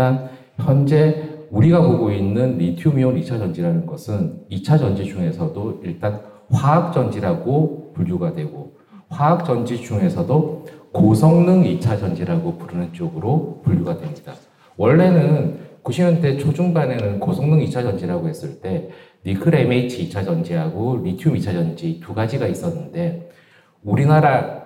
일단 현재 우리가 보고 있는 리튬이온 2차 전지라는 것은 2차 전지 중에서도 일단 화학 전지라고 분류가 되고 화학 전지 중에서도 고성능 2차 전지라고 부르는 쪽으로 분류가 됩니다. 원래는 90년대 초중반에는 고성능 2차 전지라고 했을 때 니클 MH 2차 전지하고 리튬 2차 전지 두 가지가 있었는데 우리나라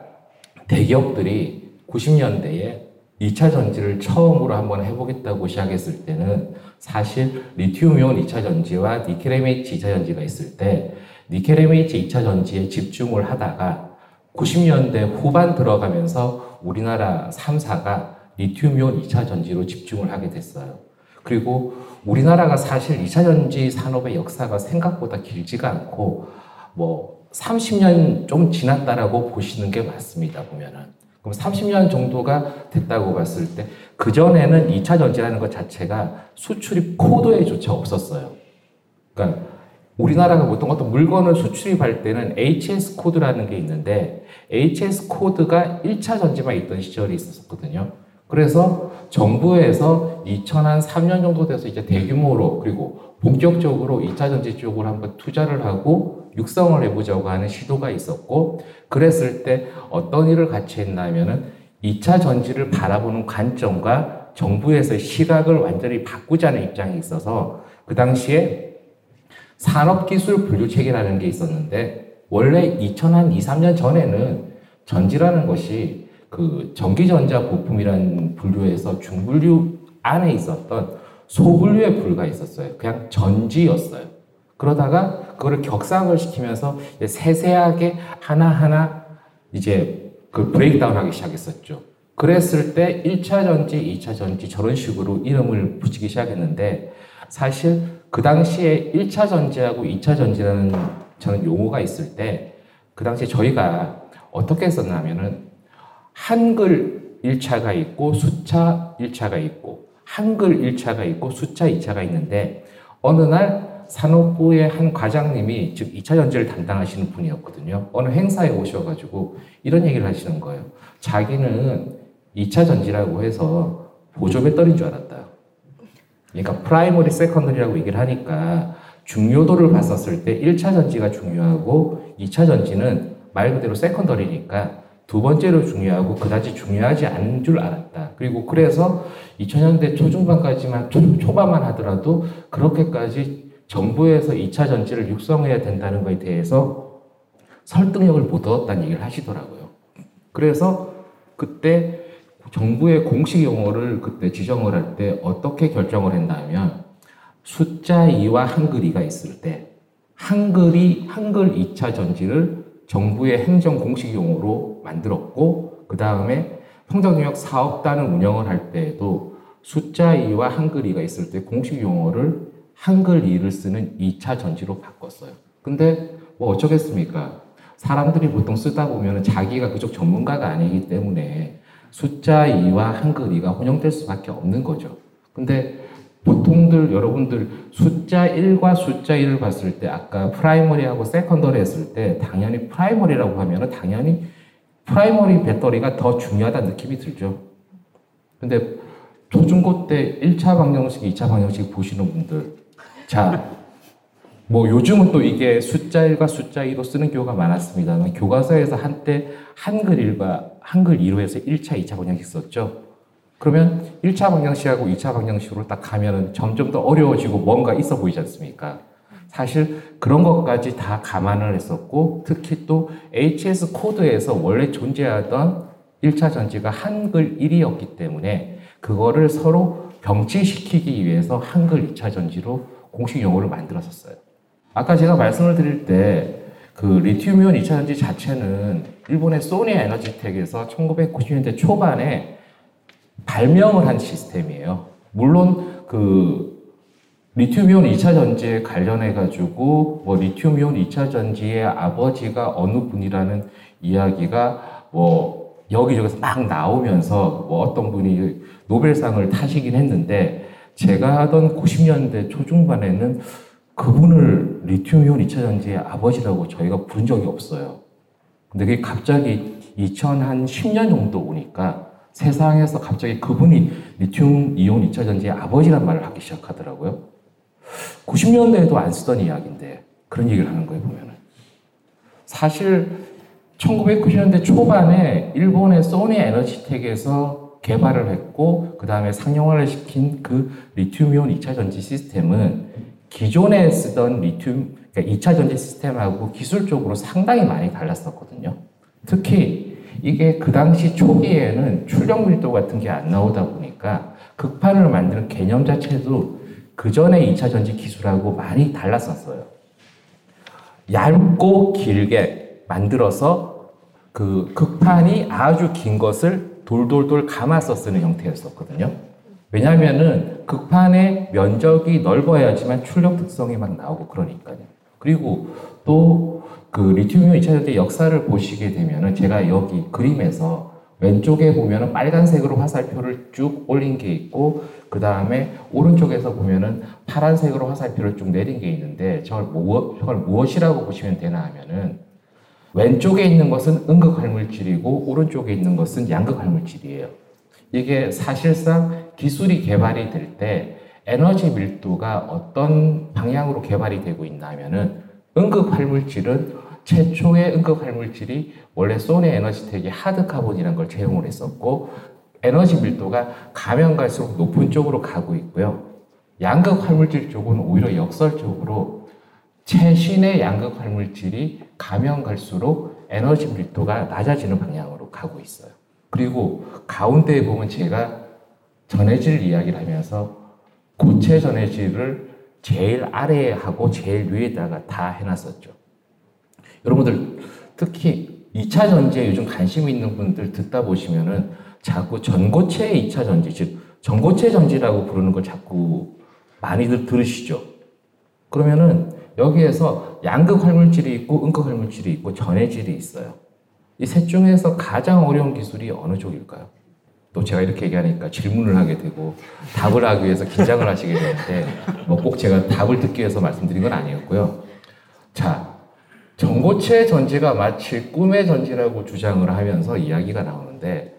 대기업들이 90년대에 2차 전지를 처음으로 한번 해보겠다고 시작했을 때는 사실 리튬이온 2차 전지와 니켈 MH 2차 전지가 있을 때 니켈 MH 2차 전지에 집중을 하다가 90년대 후반 들어가면서 우리나라 3사가 리튬이온 2차 전지로 집중을 하게 됐어요. 그리고 우리나라가 사실 2차 전지 산업의 역사가 생각보다 길지가 않고 뭐 30년 좀 지났다라고 보시는 게 맞습니다. 보면은. 그럼 30년 정도가 됐다고 봤을 때 그전에는 2차 전지라는 것 자체가 수출입 코드에조차 없었어요. 그러니까 우리나라가 보통 어떤 물건을 수출입할 때는 HS 코드라는 게 있는데 HS 코드가 1차 전지만 있던 시절이 있었거든요. 그래서 정부에서 2003년 정도 돼서 이제 대규모로 그리고 본격적으로 2차 전지 쪽으로 한번 투자를 하고 육성을 해보자고 하는 시도가 있었고 그랬을 때 어떤 일을 같이 했냐면은 2차 전지를 바라보는 관점과 정부에서 시각을 완전히 바꾸자는 입장이 있어서 그 당시에 산업기술 분류 체계라는 게 있었는데 원래 2000한 2, 3년 전에는 전지라는 것이 그 전기전자 부품이라는 분류에서 중분류 안에 있었던 소분류에 불과 있었어요. 그냥 전지였어요. 그러다가 그거를 격상을 시키면서 세세하게 하나하나 이제 그 브레이크다운 하기 시작했었죠. 그랬을 때 1차 전지, 2차 전지 저런 식으로 이름을 붙이기 시작했는데 사실 그 당시에 1차 전지하고 2차 전지라는 저는 용어가 있을 때 그 당시에 저희가 어떻게 썼냐면은 한글 1차가 있고 숫자 1차가 있고 한글 1차가 있고 숫자 2차가 있는데 어느 날 산업부의 한 과장님이 즉 2차 전지를 담당하시는 분이었거든요. 어느 행사에 오셔가지고 이런 얘기를 하시는 거예요. 자기는 2차 전지라고 해서 보조 배터리인 줄 알았다. 그러니까 primary secondary라고 얘기를 하니까 중요도를 봤었을 때 1차 전지가 중요하고 2차 전지는 말 그대로 secondary니까 두 번째로 중요하고 그다지 중요하지 않은 줄 알았다. 그리고 그래서 2000년대 초중반까지만 초, 반만 하더라도 그렇게까지 정부에서 2차 전지를 육성해야 된다는 것에 대해서 설득력을 못 얻었다는 얘기를 하시더라고요. 그래서 그때 정부의 공식 용어를 그때 지정을 할 때 어떻게 결정을 했냐면 숫자 2와 한글 2가 있을 때 한글이 한글 2차 전지를 정부의 행정 공식 용어로 만들었고 그 다음에 평정역 사업단을 운영을 할 때에도 숫자 2와 한글 2가 있을 때 공식 용어를 한글 2를 쓰는 2차 전지로 바꿨어요. 근데 뭐 어쩌겠습니까? 사람들이 보통 쓰다 보면 자기가 그쪽 전문가가 아니기 때문에 숫자 2와 한글 2가 혼용될 수밖에 없는 거죠. 근데 보통들 여러분들 숫자 1과 숫자 1을 봤을 때 아까 primary하고 secondary 했을 때 당연히 primary라고 하면은 당연히 primary 배터리가 더 중요하다는 느낌이 들죠. 근데 초중고 때 1차 방정식, 2차 방정식 보시는 분들 자, 뭐 요즘은 또 이게 숫자 1과 숫자 2로 쓰는 경우가 많았습니다만 교과서에서 한때 한글 1과 한글 2로 해서 1차, 2차 방정식 썼죠. 그러면 1차 방정식하고 2차 방정식으로 딱 가면은 점점 더 어려워지고 뭔가 있어 보이지 않습니까? 사실 그런 것까지 다 감안을 했었고 특히 또 HS 코드에서 원래 존재하던 1차 전지가 한글 1이었기 때문에 그거를 서로 병치시키기 위해서 한글 2차 전지로 공식 용어를 만들었었어요. 아까 제가 말씀을 드릴 때 그 리튬이온 2차 전지 자체는 일본의 소니 에너지텍에서 1990년대 초반에 발명을 한 시스템이에요. 물론 그 리튬이온 2차 전지에 관련해 가지고 뭐 리튬이온 2차 전지의 아버지가 어느 분이라는 이야기가 뭐 여기저기서 막 나오면서 뭐 어떤 분이 노벨상을 타시긴 했는데 제가 하던 90년대 초중반에는 그분을 리튬이온 2차 전지의 아버지라고 저희가 부른 적이 없어요. 근데 그게 갑자기 2010년 정도 오니까 세상에서 갑자기 그분이 리튬 이온 2차 전지의 아버지란 말을 하기 시작하더라고요. 90년대에도 안 쓰던 이야기인데 그런 얘기를 하는 거예요, 보면은. 사실 1990년대 초반에 일본의 소니 에너지텍에서 개발을 했고 그 다음에 상용화를 시킨 그 리튬이온 2차 전지 시스템은 기존에 쓰던 리튬 그러니까 2차 전지 시스템하고 기술적으로 상당히 많이 달랐었거든요. 특히 이게 그 당시 초기에는 출력 밀도 같은 게 안 나오다 보니까 극판을 만드는 개념 자체도 그 전에 2차 전지 기술하고 많이 달랐었어요. 얇고 길게 만들어서 그 극판이 아주 긴 것을 돌돌돌 감아서 쓰는 형태였었거든요. 왜냐하면은 극판의 면적이 넓어야지만 출력 특성이 막 나오고 그러니까요. 그리고 또 그 리튬이온 2차 전지 역사를 보시게 되면은 제가 여기 그림에서 왼쪽에 보면은 빨간색으로 화살표를 쭉 올린 게 있고 그 다음에 오른쪽에서 보면은 파란색으로 화살표를 쭉 내린 게 있는데 저걸, 무엇, 저걸 무엇이라고 보시면 되나 하면은 왼쪽에 있는 것은 음극 활물질이고 오른쪽에 있는 것은 양극 활물질이에요. 이게 사실상 기술이 개발이 될 때 에너지 밀도가 어떤 방향으로 개발이 되고 있나 하면은 음극 활물질은 최초의 음극 활물질이 원래 소니 에너지텍이 하드카본이라는 걸 채용을 했었고 에너지 밀도가 가면 갈수록 높은 쪽으로 가고 있고요. 양극 활물질 쪽은 오히려 역설적으로 최신의 양극 활물질이 가면 갈수록 에너지 밀도가 낮아지는 방향으로 가고 있어요. 그리고 가운데에 보면 제가 전해질 이야기를 하면서 고체 전해질을 제일 아래에 하고 제일 위에다가 다 해놨었죠. 여러분들 특히 2차 전지에 요즘 관심 있는 분들 듣다 보시면은 자꾸 전고체 2차 전지, 즉 전고체 전지라고 부르는 걸 자꾸 많이들 들으시죠. 그러면은 여기에서 양극 활물질이 있고 음극 활물질이 있고 전해질이 있어요. 이 셋 중에서 가장 어려운 기술이 어느 쪽일까요? 또 제가 이렇게 얘기하니까 질문을 하게 되고 답을 하기 위해서 긴장을 하시게 되는데 뭐 꼭 제가 답을 듣기 위해서 말씀드린 건 아니었고요. 자, 전고체 전지가 마치 꿈의 전지라고 주장을 하면서 이야기가 나오는데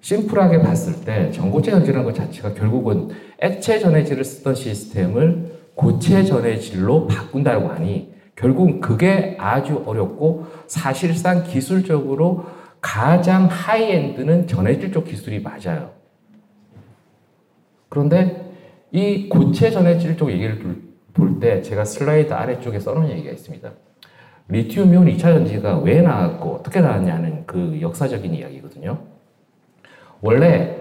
심플하게 봤을 때 전고체 전지라는 것 자체가 결국은 액체 전해질을 쓰던 시스템을 고체 전해질로 바꾼다고 하니 결국 그게 아주 어렵고 사실상 기술적으로 가장 high-end는 전해질 쪽 기술이 맞아요. 그런데 이 고체 전해질 쪽 얘기를 볼 때 제가 슬라이드 아래쪽에 써놓은 얘기가 있습니다. 리튬이온 2차 전지가 왜 나왔고 어떻게 나왔냐는 그 역사적인 이야기거든요. 원래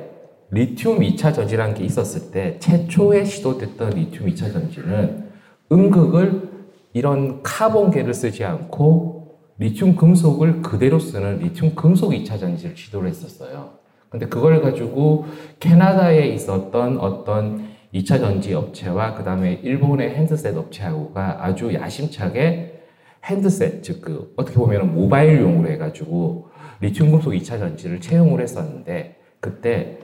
리튬 2차 전지라는 게 있었을 때 최초에 시도됐던 리튬 2차 전지는 음극을 이런 카본계를 쓰지 않고 리튬 금속을 그대로 쓰는 리튬 금속 2차 전지를 시도를 했었어요. 근데 그걸 가지고 캐나다에 있었던 어떤 2차 전지 업체와 그 다음에 일본의 handset 업체하고가 아주 야심차게 handset, 즉, 그, 어떻게 보면 모바일용으로 해가지고 리튬 금속 2차 전지를 채용을 했었는데, 그때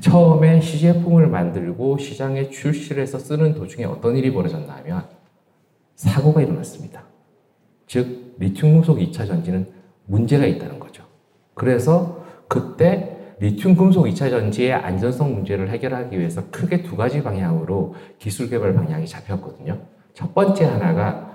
처음에 시제품을 만들고 시장에 출시를 해서 쓰는 도중에 어떤 일이 벌어졌나 하면 사고가 일어났습니다. 즉, 리튬 금속 2차 전지는 문제가 있다는 거죠. 그래서 그때 리튬 금속 2차 전지의 안전성 문제를 해결하기 위해서 크게 두 가지 방향으로 기술 개발 방향이 잡혔거든요. 첫 번째 하나가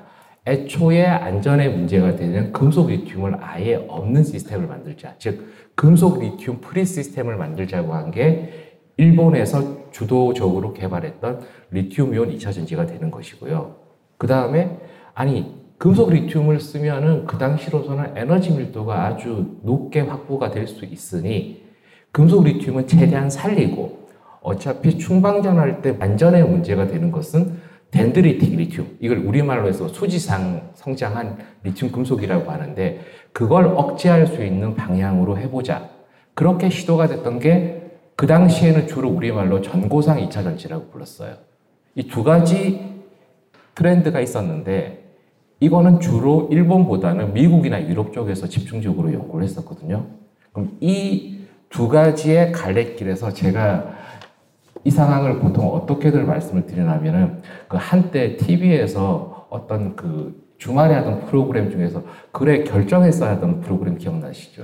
애초에 안전에 문제가 되는 금속 리튬을 아예 없는 시스템을 만들자. 즉, 금속 리튬 free 시스템을 만들자고 한 게 일본에서 주도적으로 개발했던 리튬 이온 2차 전지가 되는 것이고요. 그 다음에, 아니, 금속 리튬을 쓰면은 그 당시로서는 에너지 밀도가 아주 높게 확보가 될 수 있으니 금속 리튬은 최대한 살리고 어차피 충방전할 때 안전에 문제가 되는 것은 덴드리틱 리튬, 이걸 우리말로 해서 수지상 성장한 리튬 금속이라고 하는데 그걸 억제할 수 있는 방향으로 해보자. 그렇게 시도가 됐던 게 그 당시에는 주로 우리말로 전고상 2차 전지라고 불렀어요. 이 두 가지 트렌드가 있었는데 이거는 주로 일본보다는 미국이나 유럽 쪽에서 집중적으로 연구를 했었거든요. 그럼 이 두 가지의 갈래길에서 제가 이 상황을 보통 어떻게들 말씀을 드리냐면은 그 한때 TV에서 어떤 그 주말에 하던 프로그램 중에서 그래 결정했어야 하던 프로그램 기억나시죠?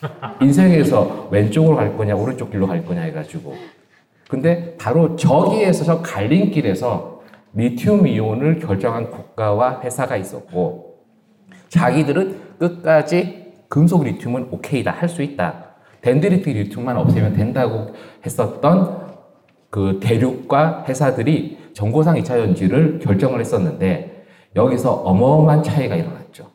인생에서 왼쪽으로 갈 거냐 오른쪽 길로 갈 거냐 해가지고 근데 바로 저기에서 저 갈림길에서 리튬 이온을 결정한 국가와 회사가 있었고 자기들은 끝까지 금속 리튬은 오케이다 할 수 있다 덴드리틱 리튬만 없애면 된다고 했었던 그 대륙과 회사들이 정고상 2차 전지를 결정을 했었는데 여기서 어마어마한 차이가 일어났죠.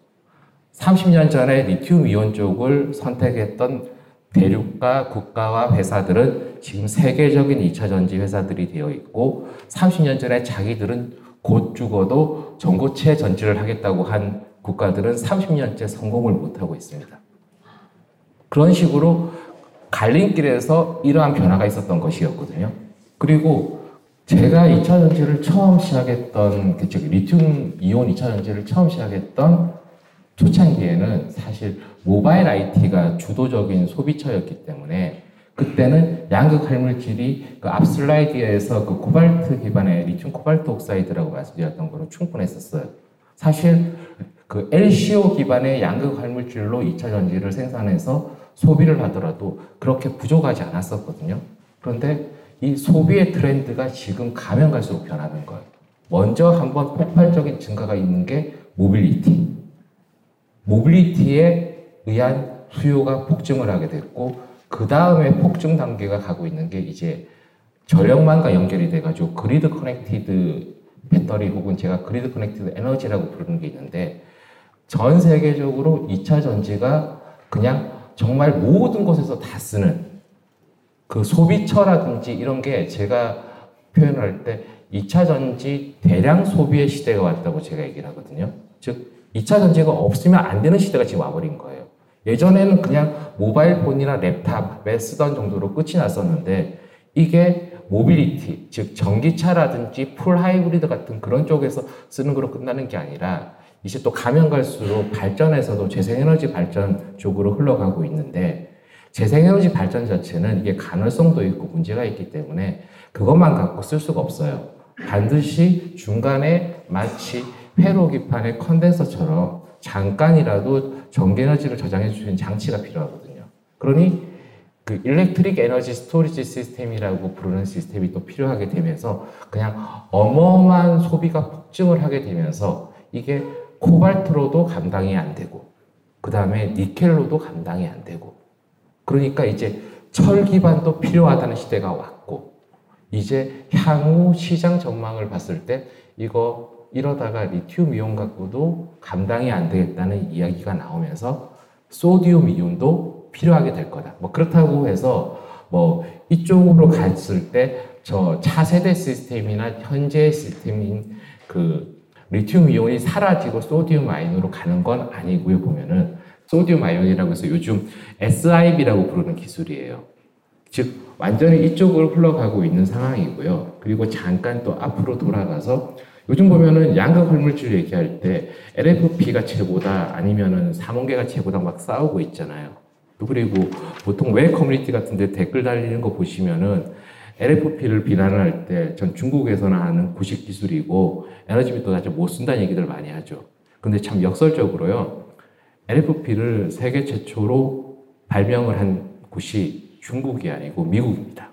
30년 전에 리튬 이온 쪽을 선택했던 대륙과 국가와 회사들은 지금 세계적인 2차 전지 회사들이 되어 있고 30년 전에 자기들은 곧 죽어도 전고체 전지를 하겠다고 한 국가들은 30년째 성공을 못하고 있습니다. 그런 식으로 갈림길에서 이러한 변화가 있었던 것이었거든요. 그리고 제가 2차 전지를 처음 시작했던, 그 즉, 리튬 이온 2차 전지를 처음 시작했던 초창기에는 사실 모바일 IT가 주도적인 소비처였기 때문에 그때는 양극 활물질이 그 앞 슬라이드에서 그 코발트 기반의 리튬 코발트 oxide라고 말씀드렸던 거로 충분했었어요. 사실 그 LCO 기반의 양극 활물질로 2차 전지를 생산해서 소비를 하더라도 그렇게 부족하지 않았었거든요. 그런데 이 소비의 트렌드가 지금 가면 갈수록 변하는 거예요. 먼저 한번 폭발적인 증가가 있는 게 모빌리티. 모빌리티에 의한 수요가 폭증을 하게 됐고, 그 다음에 폭증 단계가 가고 있는 게 이제 전력망과 연결이 돼가지고 grid connected 배터리 혹은 제가 grid connected 에너지라고 부르는 게 있는데 전 세계적으로 2차 전지가 그냥 정말 모든 곳에서 다 쓰는 그 소비처라든지 이런 게 제가 표현을 할때 2차 전지 대량 소비의 시대가 왔다고 제가 얘기를 하거든요. 즉, 2차 전지가 없으면 안 되는 시대가 지금 와버린 거예요. 예전에는 그냥 mobile phone이나 laptop에 쓰던 정도로 끝이 났었는데 이게 모빌리티, 즉 전기차라든지 full hybrid 같은 그런 쪽에서 쓰는 거로 끝나는 게 아니라 이제 또 가면 갈수록 발전에서도 재생에너지 발전 쪽으로 흘러가고 있는데 재생에너지 발전 자체는 이게 간헐성도 있고 문제가 있기 때문에 그것만 갖고 쓸 수가 없어요. 반드시 중간에 마치 회로기판의 컨덴서처럼 잠깐이라도 전기에너지를 저장해 주는 장치가 필요하거든요. 그러니 그 electric energy storage system이라고 부르는 시스템이 또 필요하게 되면서 그냥 어마어마한 소비가 폭증을 하게 되면서 이게 코발트로도 감당이 안 되고 그 다음에 니켈로도 감당이 안 되고 그러니까 이제 철 기반도 필요하다는 시대가 왔고 이제 향후 시장 전망을 봤을 때 이거 이러다가 리튬 이온 갖고도 감당이 안 되겠다는 이야기가 나오면서 소디움 이온도 필요하게 될 거다. 뭐 그렇다고 해서 뭐 이쪽으로 갔을 때 저 차세대 시스템이나 현재 시스템인 그 리튬 이온이 사라지고 소디움 아이온으로 가는 건 아니고요. 보면은 소디움 아이온이라고 해서 요즘 SIB라고 부르는 기술이에요. 즉 완전히 이쪽으로 흘러가고 있는 상황이고요. 그리고 잠깐 또 앞으로 돌아가서 요즘 보면은 양극 활물질 얘기할 때 LFP가 최고다 아니면은 삼원계가 최고다 막 싸우고 있잖아요. 그리고 보통 왜 커뮤니티 같은데 댓글 달리는 거 보시면은 LFP를 비난을 할때 전 중국에서는 하는 구식 기술이고 에너지 밀도 사실 못 쓴다는 얘기들 많이 하죠. 근데 참 역설적으로요. LFP를 세계 최초로 발명을 한 곳이 중국이 아니고 미국입니다.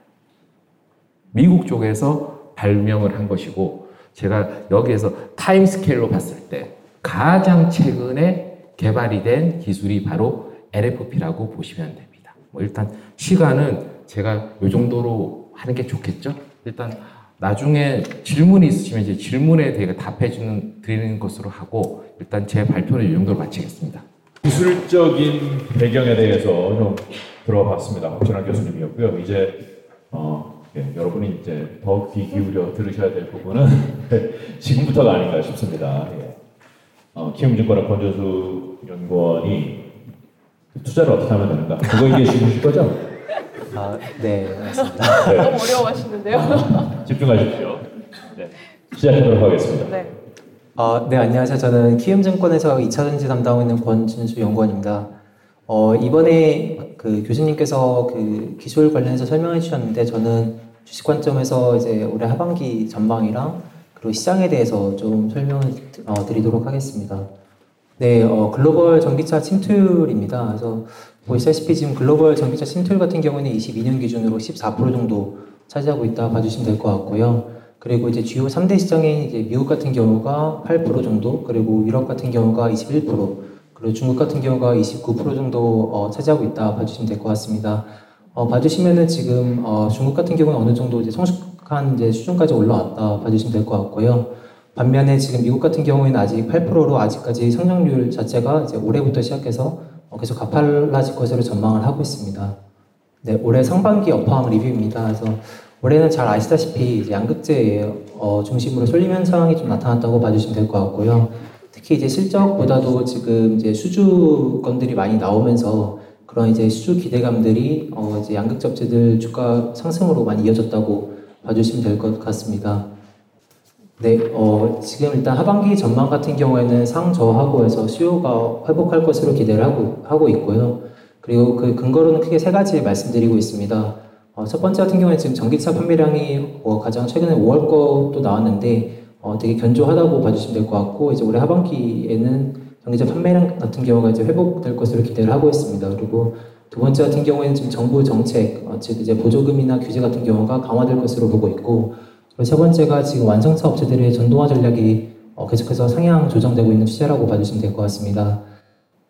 미국 쪽에서 발명을 한 것이고 제가 여기에서 time scale로 봤을 때 가장 최근에 개발이 된 기술이 바로 LFP라고 보시면 됩니다. 뭐 일단 시간은 제가 이 정도로 하는 게 좋겠죠? 일단 나중에 질문이 있으시면 이제 질문에 대해 답해 주는 드리는 것으로 하고 일단 제 발표는 이 정도로 마치겠습니다. 기술적인 배경에 대해서 좀 들어봤습니다. 박준환 교수님이었고요. 이제 어, 예, 여러분이 이제 더 귀 기울여 들으셔야 될 부분은 지금부터가 아닌가 싶습니다. 예. 어, 키움증권의 권조수 연구원이 투자를 어떻게 하면 되는가? 그거 얘기해 주실 거죠? 아, 네, 맞습니다. 네. 너무 어려워하시는데요. 집중하십시오. 네. 시작하도록 하겠습니다. 네. 아, 네, 안녕하세요. 저는 키움증권에서 2차 전지 담당하고 있는 권진수 연구원입니다. 어, 이번에 그 교수님께서 그 기술 관련해서 설명해 주셨는데 저는 주식 관점에서 이제 올해 하반기 전망이랑 그리고 시장에 대해서 좀 설명을 드- 어, 드리도록 하겠습니다. 네, 어, 글로벌 전기차 침투율입니다. 그래서 보시다시피 지금 글로벌 전기차 침투율 같은 경우는 22년 기준으로 14% 정도 차지하고 있다 봐주시면 될 것 같고요. 그리고 이제 주요 3대 시장인 이제 미국 같은 경우가 8% 정도, 그리고 유럽 같은 경우가 21%, 그리고 중국 같은 경우가 29% 정도 어, 차지하고 있다 봐주시면 될 것 같습니다. 어, 봐주시면은 지금 어, 중국 같은 경우는 어느 정도 이제 성숙한 이제 수준까지 올라왔다 봐주시면 될 것 같고요. 반면에 지금 미국 같은 경우에는 아직 8%로 아직까지 성장률 자체가 이제 올해부터 시작해서 어, 계속 가팔라질 것으로 전망을 하고 있습니다. 네, 올해 상반기 업황 리뷰입니다. 그래서 올해는 잘 아시다시피 양극재 어, 중심으로 쏠림 현상이 좀 나타났다고 봐주시면 될 것 같고요. 특히 이제 실적보다도 지금 이제 수주건들이 많이 나오면서 그런 이제 수주 기대감들이 어, 이제 양극재 업체들 주가 상승으로 많이 이어졌다고 봐주시면 될 것 같습니다. 네, 어, 지금 일단 하반기 전망 같은 경우에는 상저하고 해서 수요가 회복할 것으로 기대를 하고, 하고 있고요. 그리고 그 근거로는 크게 세 가지 말씀드리고 있습니다. 어, 첫 번째 같은 경우에 지금 전기차 판매량이 어, 가장 최근에 5월 것도 나왔는데 어, 되게 견조하다고 봐주시면 될 것 같고 이제 올해 하반기에는 전기차 판매량 같은 경우가 이제 회복될 것으로 기대를 하고 있습니다. 그리고 두 번째 같은 경우에는 지금 정부 정책, 어, 즉 이제 보조금이나 규제 같은 경우가 강화될 것으로 보고 있고 그리고 세 번째가 지금 완성차 업체들의 전동화 전략이 어, 계속해서 상향 조정되고 있는 추세라고 봐주시면 될 것 같습니다.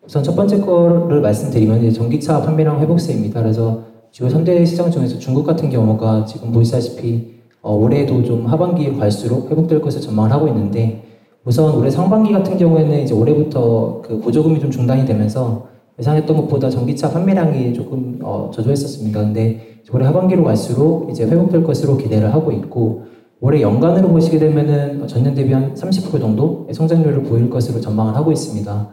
우선 첫 번째 거를 말씀드리면 이제 전기차 판매량 회복세입니다. 그래서 주요 3대 시장 중에서 중국 같은 경우가 지금 보시다시피 어, 올해도 좀 하반기로 갈수록 회복될 것을 전망을 하고 있는데 우선 올해 상반기 같은 경우에는 이제 올해부터 그 보조금이 좀 중단이 되면서 예상했던 것보다 전기차 판매량이 조금 어, 저조했었습니다. 근데 올해 하반기로 갈수록 이제 회복될 것으로 기대를 하고 있고 올해 연간으로 보시게 되면은 전년 대비 한 30% 정도 성장률을 보일 것으로 전망을 하고 있습니다.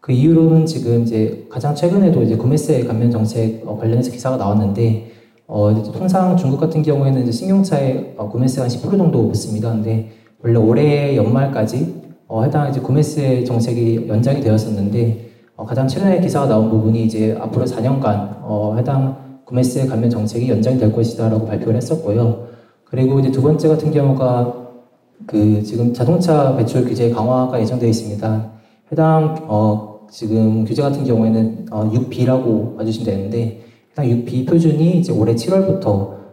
그 이유로는 지금 이제 가장 최근에도 이제 구매세 감면 정책 어, 관련해서 기사가 나왔는데 어, 통상 중국 같은 경우에는 이제 신용차에 어, 구매세가 한 10% 정도 붙습니다. 근데 원래 올해 연말까지 어, 해당 이제 구매세 정책이 연장이 되었었는데 어, 가장 최근에 기사가 나온 부분이 이제 앞으로 4년간 어, 해당 구매세 감면 정책이 연장이 될 것이다라고 발표를 했었고요. 그리고 이제 두 번째 같은 경우가 그 지금 자동차 배출 규제 강화가 예정되어 있습니다. 해당 어 지금 규제 같은 경우에는 어 6B라고 봐주시면 되는데 해당 6B 표준이 이제 올해 7월부터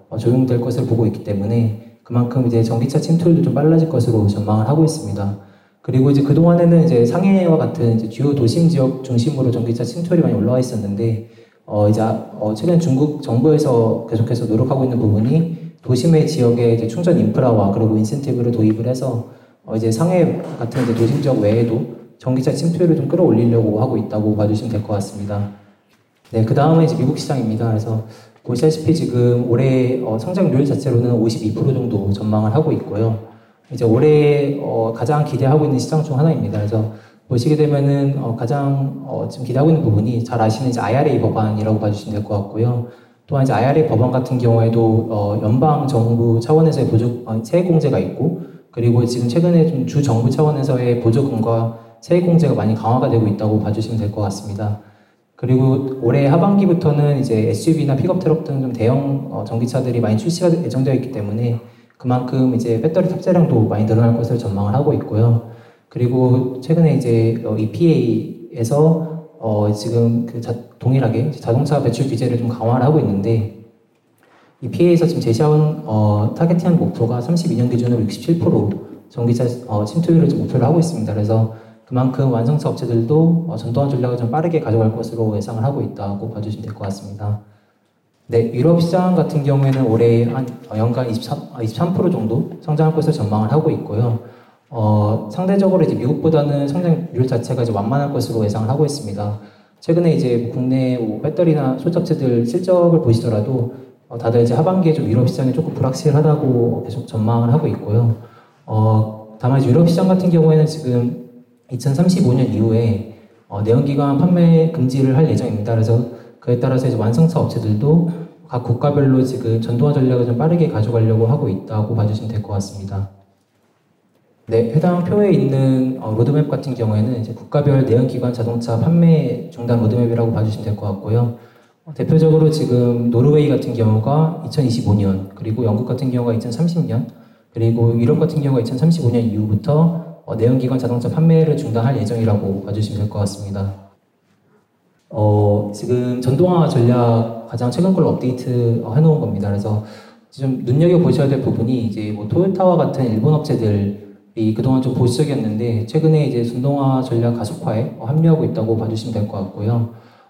어 적용될 것으로 보고 있기 때문에 그만큼 이제 전기차 침투율도 좀 빨라질 것으로 전망을 하고 있습니다. 그리고 이제 그동안에는 이제 상해와 같은 이제 주요 도심 지역 중심으로 전기차 침투율이 많이 올라와 있었는데 어 이제 어 최근 중국 정부에서 계속해서 노력하고 있는 부분이 도심의 지역에 이제 충전 인프라와 그리고 인센티브를 도입을 해서 어 이제 상해 같은 이제 도심 지역 외에도 전기차 침투율을 좀 끌어올리려고 하고 있다고 봐주시면 될 것 같습니다. 네, 그 다음에 이제 미국 시장입니다. 그래서 보시다시피 지금 올해 어 성장률 자체로는 52% 정도 전망을 하고 있고요. 이제 올해 어 가장 기대하고 있는 시장 중 하나입니다. 그래서 보시게 되면은 어 가장 어 지금 기대하고 있는 부분이 잘 아시는 이제 IRA 법안이라고 봐주시면 될 것 같고요. 또한 이제 IRA 법안 같은 경우에도 어, 연방 정부 차원에서의 보조 어, 세액 공제가 있고 그리고 지금 최근에 좀 주 정부 차원에서의 보조금과 세액 공제가 많이 강화가 되고 있다고 봐주시면 될 것 같습니다. 그리고 올해 하반기부터는 이제 SUV나 픽업 트럭 등 좀 대형 어, 전기차들이 많이 출시가 예정되어 있기 때문에 그만큼 이제 배터리 탑재량도 많이 늘어날 것을 전망을 하고 있고요. 그리고 최근에 이제 어, EPA에서 어, 지금 그 자, 동일하게 자동차 배출 규제를 좀 강화를 하고 있는데 EPA에서 지금 제시한 어, target한 목표가 32년 기준으로 67% 전기차 어, 침투율을 좀 목표를 하고 있습니다. 그래서 그만큼 완성차 업체들도 어, 전동화 전략을 좀 빠르게 가져갈 것으로 예상을 하고 있다고 봐주시면 될 것 같습니다. 네, 유럽 시장 같은 경우에는 올해 한 어, 연간 23, 23% 정도 성장할 것을 전망을 하고 있고요. 어, 상대적으로 이제 미국보다는 성장률 자체가 이제 완만할 것으로 예상을 하고 있습니다. 최근에 이제 국내 뭐 배터리나 소적체들 실적을 보시더라도 어, 다들 이제 하반기에 좀 유럽 시장이 조금 불확실하다고 계속 전망을 하고 있고요. 어, 다만 유럽 시장 같은 경우에는 지금 2035년 이후에 어, 내연기관 판매 금지를 할 예정입니다. 그래서 그에 따라서 이제 완성차 업체들도 각 국가별로 지금 전동화 전략을 좀 빠르게 가져가려고 하고 있다고 봐주시면 될 것 같습니다. 네, 해당 표에 있는 어, 로드맵 같은 경우에는 이제 국가별 내연기관 자동차 판매 중단 로드맵이라고 봐주시면 될 것 같고요. 어, 대표적으로 지금 노르웨이 같은 경우가 2025년, 그리고 영국 같은 경우가 2030년, 그리고 유럽 같은 경우가 2035년 이후부터 어, 내연기관 자동차 판매를 중단할 예정이라고 봐주시면 될 것 같습니다. 어, 지금 전동화 전략 가장 최근 걸로 업데이트 어, 해놓은 겁니다. 그래서 좀 눈여겨 보셔야 될 부분이 이제 뭐 토요타와 같은 일본 업체들이 그동안 좀 보수적이었는데 최근에 이제 전동화 전략 가속화에 어, 합류하고 있다고 봐주시면 될 것 같고요.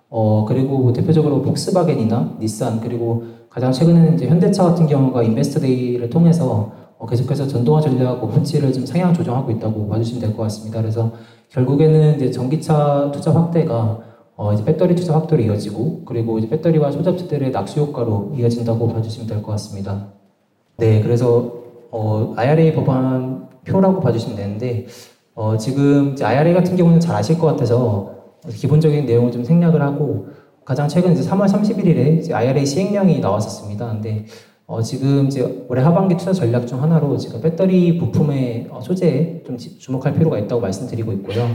어, 그리고 뭐 대표적으로 폭스바겐이나 닛산 그리고 가장 최근에는 이제 현대차 같은 경우가 인베스트데이를 통해서 어, 계속해서 전동화 전략 목표치를 좀 상향 조정하고 있다고 봐주시면 될 것 같습니다. 그래서 결국에는 이제 전기차 투자 확대가 어, 이제 배터리 투자 확대로 이어지고 그리고 이제 배터리와 소잡지들의 낙수 효과로 이어진다고 봐주시면 될 것 같습니다. 네, 그래서 어, IRA 법안 표라고 봐주시면 되는데 어, 지금 IRA 같은 경우는 잘 아실 것 같아서 기본적인 내용을 좀 생략을 하고 가장 최근 이제 3월 31일에 이제 IRA 시행령이 나왔었습니다. 근데 어, 지금 이제 올해 하반기 투자 전략 중 하나로 지금 배터리 부품의 어, 소재에 좀 주목할 필요가 있다고 말씀드리고 있고요.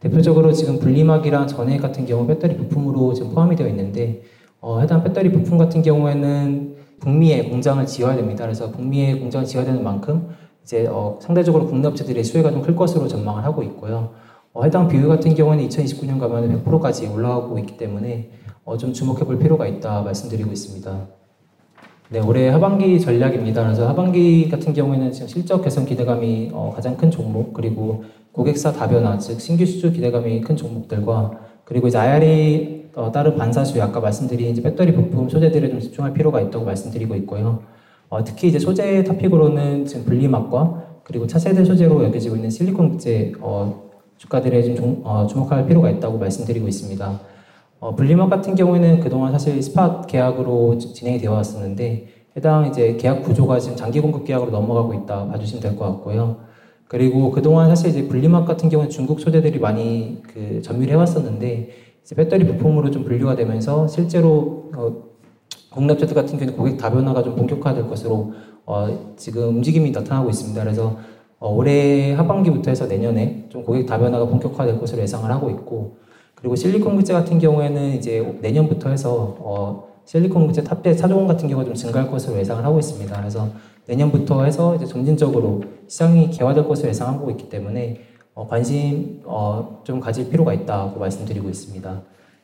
대표적으로 지금 분리막이랑 전액 같은 경우 배터리 부품으로 지금 포함이 되어 있는데 어, 해당 배터리 부품 같은 경우에는 북미에 공장을 지어야 됩니다. 그래서 북미에 공장을 지어야 되는 만큼 이제 어, 상대적으로 국내 업체들의 수혜가 좀 클 것으로 전망을 하고 있고요. 어, 해당 비율 같은 경우에는 2029년 가면 100%까지 올라가고 있기 때문에 어, 좀 주목해 볼 필요가 있다 말씀드리고 있습니다. 네, 올해 하반기 전략입니다. 그래서 하반기 같은 경우에는 지금 실적 개선 기대감이 어, 가장 큰 종목, 그리고 고객사 다변화, 즉 신규 수주 기대감이 큰 종목들과 그리고 이제 IRA 어, 따른 반사수 아까 말씀드린 이제 배터리 부품 소재들에 좀 집중할 필요가 있다고 말씀드리고 있고요. 어, 특히 이제 소재 토픽으로는 지금 분리막과 그리고 차세대 소재로 여겨지고 있는 실리콘 국제 어, 주가들에 좀 종, 어, 주목할 필요가 있다고 말씀드리고 있습니다. 어, 분리막 같은 경우에는 그동안 사실 스팟 계약으로 진행이 되어 왔었는데 해당 이제 계약 구조가 지금 장기 공급 계약으로 넘어가고 있다 봐주시면 될 것 같고요. 그리고 그동안 사실 이제 분리막 같은 경우는 중국 소재들이 많이 그 전밀해 왔었는데 이제 배터리 부품으로 좀 분류가 되면서 실제로 어, 공납자들 같은 경우는 고객 다변화가 좀 본격화될 것으로 어, 지금 움직임이 나타나고 있습니다. 그래서 어, 올해 하반기부터 해서 내년에 좀 고객 다변화가 본격화될 것으로 예상을 하고 있고 그리고 실리콘 국제 같은 경우에는 이제 내년부터 해서 어, 실리콘 국제 탑재 차종 같은 경우가 좀 증가할 것으로 예상을 하고 있습니다. 그래서 내년부터 해서 이제 점진적으로 시장이 개화될 것으로 예상하고 있기 때문에 어, 관심 어, 좀 가질 필요가 있다고 말씀드리고 있습니다.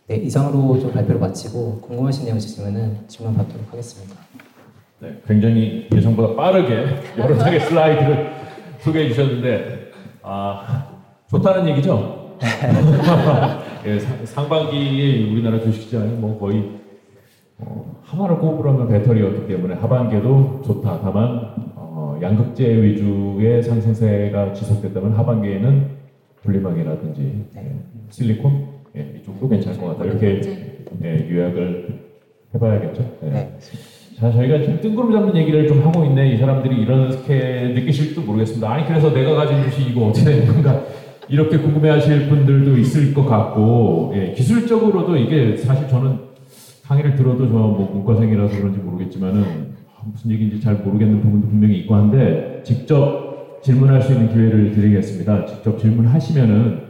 네, 이상으로 좀 발표를 마치고 궁금하신 내용 있으시면 질문 받도록 하겠습니다. 네, 굉장히 예상보다 빠르게 여러 장의 슬라이드를 소개해 주셨는데 아 좋다는 얘기죠? 예, 상반기에 우리나라 주식시장이 뭐 거의 어, 하나를 꼽으라면 배터리였기 때문에 하반기에도 좋다. 다만 어, 양극재 위주의 상승세가 지속됐다면 하반기에는 분리막이라든지 예, 실리콘 예, 이쪽도 괜찮을 것 같다. 이렇게 예, 요약을 해봐야겠죠. 예. 네. 자, 저희가 지금 뜬구름 잡는 얘기를 좀 하고 있네. 이 사람들이 이렇게 느끼실지도 모르겠습니다. 아니, 그래서 내가 가진 주식 이거 어떻게 되는 건가? 이렇게 궁금해하실 분들도 있을 것 같고, 예, 기술적으로도 이게 사실 저는 강의를 들어도 저 뭐 문과생이라서 그런지 모르겠지만은 무슨 얘기인지 잘 모르겠는 부분도 분명히 있고 한데 직접 질문할 수 있는 기회를 드리겠습니다. 직접 질문하시면은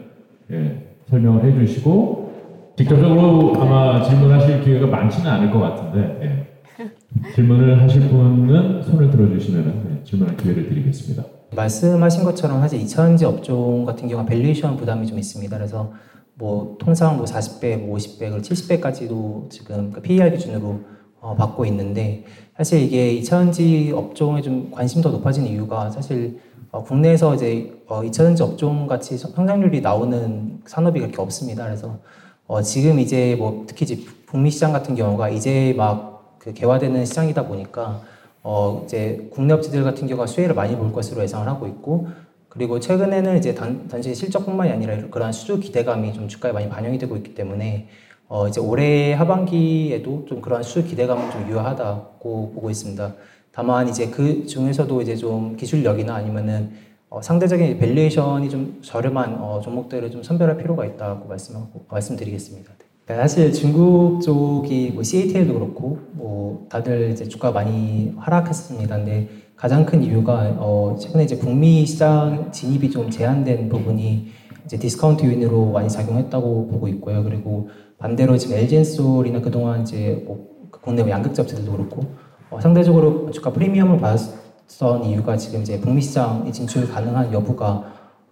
예, 설명을 해주시고 직접적으로 아마 질문하실 기회가 많지는 않을 것 같은데 예. 질문을 하실 분은 손을 들어주시면 예, 질문할 기회를 드리겠습니다. 말씀하신 것처럼 사실 2차전지 업종 같은 경우는 밸류에이션 부담이 좀 있습니다. 그래서 뭐 통상 뭐 40배, 뭐 50배, 그리고 70배까지도 지금 그 PER 기준으로 어, 받고 있는데 사실 이게 2차전지 업종에 좀 관심 더 높아진 이유가 사실 어, 국내에서 이제 어, 2차전지 업종 같이 성장률이 나오는 산업이 그렇게 없습니다. 그래서 어, 지금 이제 뭐 특히 이제 북미 시장 같은 경우가 이제 막 그 개화되는 시장이다 보니까 어, 이제 국내 업체들 같은 경우가 수혜를 많이 볼 것으로 예상을 하고 있고 그리고 최근에는 이제 단, 단지 실적뿐만이 아니라 그러한 수주 기대감이 좀 주가에 많이 반영이 되고 있기 때문에 어, 이제 올해 하반기에도 좀 그러한 수주 기대감은 좀 유효하다고 보고 있습니다. 다만 이제 그 중에서도 이제 좀 기술력이나 아니면은 어, 상대적인 밸류에이션이 좀 저렴한 어, 종목들을 좀 선별할 필요가 있다고 말씀하고 말씀드리겠습니다. 네, 사실 중국 쪽이 뭐 CATL도 그렇고 뭐 다들 이제 주가 많이 하락했습니다. 근데 가장 큰 이유가 어 최근에 이제 북미 시장 진입이 좀 제한된 부분이 이제 디스카운트 요인으로 많이 작용했다고 보고 있고요. 그리고 반대로 지금 LG엔솔이나 그동안 이제 뭐 국내 양극재 업체들도 그렇고 어 상대적으로 주가 프리미엄을 받았던 이유가 지금 이제 북미 시장 진출 가능한 여부가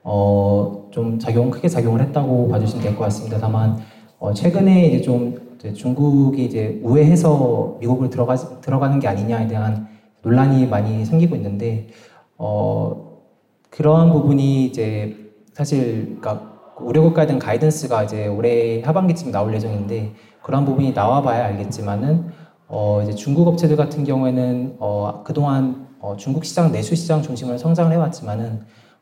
어, 좀 작용 크게 작용을 했다고 봐주시면 될 것 같습니다. 다만 어, 최근에 이제 좀 이제 중국이 이제 우회해서 미국을 들어가 들어가는 게 아니냐에 대한 논란이 많이 생기고 있는데 어, 그런 부분이 이제 사실 그러니까 우려국가에 대한 가이던스가 이제 올해 하반기쯤 나올 예정인데 그런 부분이 나와봐야 알겠지만은 어, 이제 중국 업체들 같은 경우에는 어, 그동안 어, 중국 시장 내수 시장 중심으로 성장을 해왔지만은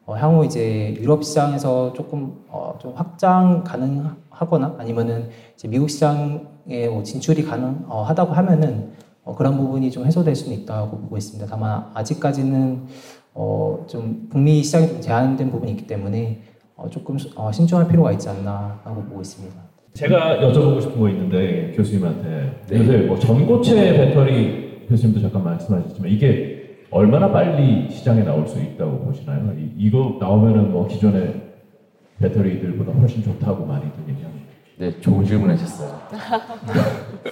어, 향후 이제 유럽 시장에서 조금 어, 좀 확장 가능하거나 아니면은 이제 미국 시장에 뭐 진출이 가능하다고 하면은 어, 그런 부분이 좀 해소될 수는 있다고 보고 있습니다. 다만 아직까지는 어, 좀 북미 시장이 좀 제한된 부분이 있기 때문에 어, 조금 어, 신중할 필요가 있지 않나 하고 보고 있습니다. 제가 여쭤보고 싶은 거 있는데 교수님한테 네. 요새 뭐 전고체 배터리 교수님도 잠깐 말씀하셨지만 이게 얼마나 빨리 시장에 나올 수 있다고 보시나요? 이, 이거 나오면은 뭐 기존의 배터리들보다 훨씬 좋다고 많이 들리냐? 네, 좋은 질문 하셨어요.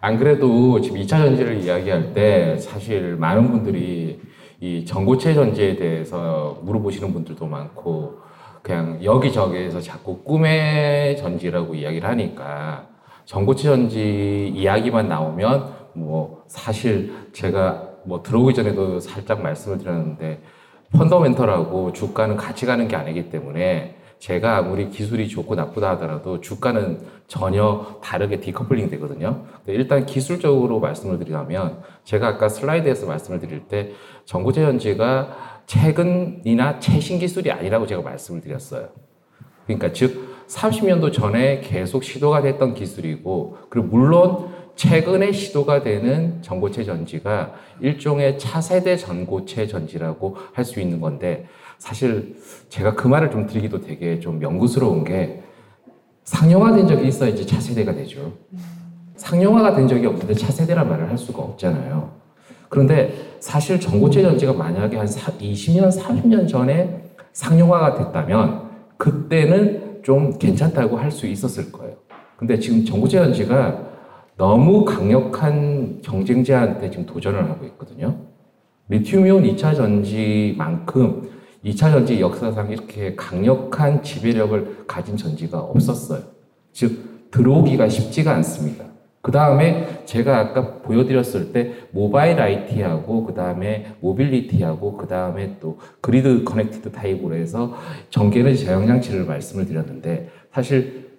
안 그래도 지금 2차 전지를 이야기할 때 사실 많은 분들이 이 전고체 전지에 대해서 물어보시는 분들도 많고 그냥 여기저기에서 자꾸 꿈의 전지라고 이야기를 하니까 전고체 전지 이야기만 나오면 뭐 사실 제가 뭐 들어오기 전에도 살짝 말씀을 드렸는데 펀더멘털하고 주가는 같이 가는 게 아니기 때문에 제가 아무리 기술이 좋고 나쁘다 하더라도 주가는 전혀 다르게 디커플링 되거든요. 일단 기술적으로 말씀을 드리자면 제가 아까 슬라이드에서 말씀을 드릴 때 전고체 전지가 최근이나 최신 기술이 아니라고 제가 말씀을 드렸어요. 그러니까 즉 30년도 전에 계속 시도가 됐던 기술이고 그리고 물론 최근에 시도가 되는 전고체 전지가 일종의 차세대 전고체 전지라고 할 수 있는 건데 사실 제가 그 말을 좀 드리기도 되게 좀 명구스러운 게 상용화된 적이 있어야지 차세대가 되죠. 상용화가 된 적이 없는데 차세대란 말을 할 수가 없잖아요. 그런데 사실 전고체 전지가 만약에 한 20년, 30년 전에 상용화가 됐다면 그때는 좀 괜찮다고 할 수 있었을 거예요. 근데 지금 전고체 전지가 너무 강력한 경쟁자한테 지금 도전을 하고 있거든요. 리튬이온 2차 전지만큼 2차 전지 역사상 이렇게 강력한 지배력을 가진 전지가 없었어요. 즉, 들어오기가 쉽지가 않습니다. 그 다음에 제가 아까 보여드렸을 때 모바일 IT하고 그 다음에 모빌리티하고 그 다음에 또 grid connected 타입으로 해서 전기에너지 저장 장치를 말씀을 드렸는데 사실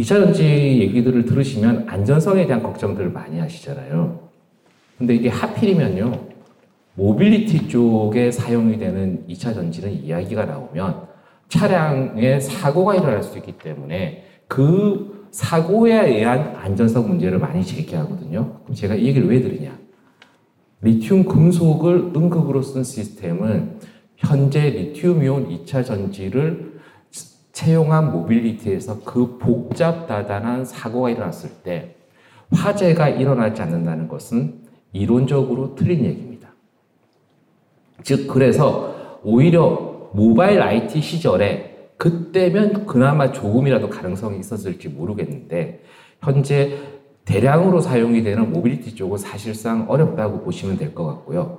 2차 전지 얘기들을 들으시면 안전성에 대한 걱정들을 많이 하시잖아요. 근데 이게 하필이면요. 모빌리티 쪽에 사용이 되는 2차 전지는 이야기가 나오면 차량에 사고가 일어날 수 있기 때문에 그 사고에 의한 안전성 문제를 많이 제기하거든요. 그럼 제가 이 얘기를 왜 드리냐? 리튬 금속을 음극으로 쓴 시스템은 현재 리튬이온 2차 전지를 채용한 모빌리티에서 그 복잡다단한 사고가 일어났을 때 화재가 일어나지 않는다는 것은 이론적으로 틀린 얘기입니다. 즉, 그래서 오히려 모바일 IT 시절에 그때면 그나마 조금이라도 가능성이 있었을지 모르겠는데, 현재 대량으로 사용이 되는 모빌리티 쪽은 사실상 어렵다고 보시면 될 것 같고요.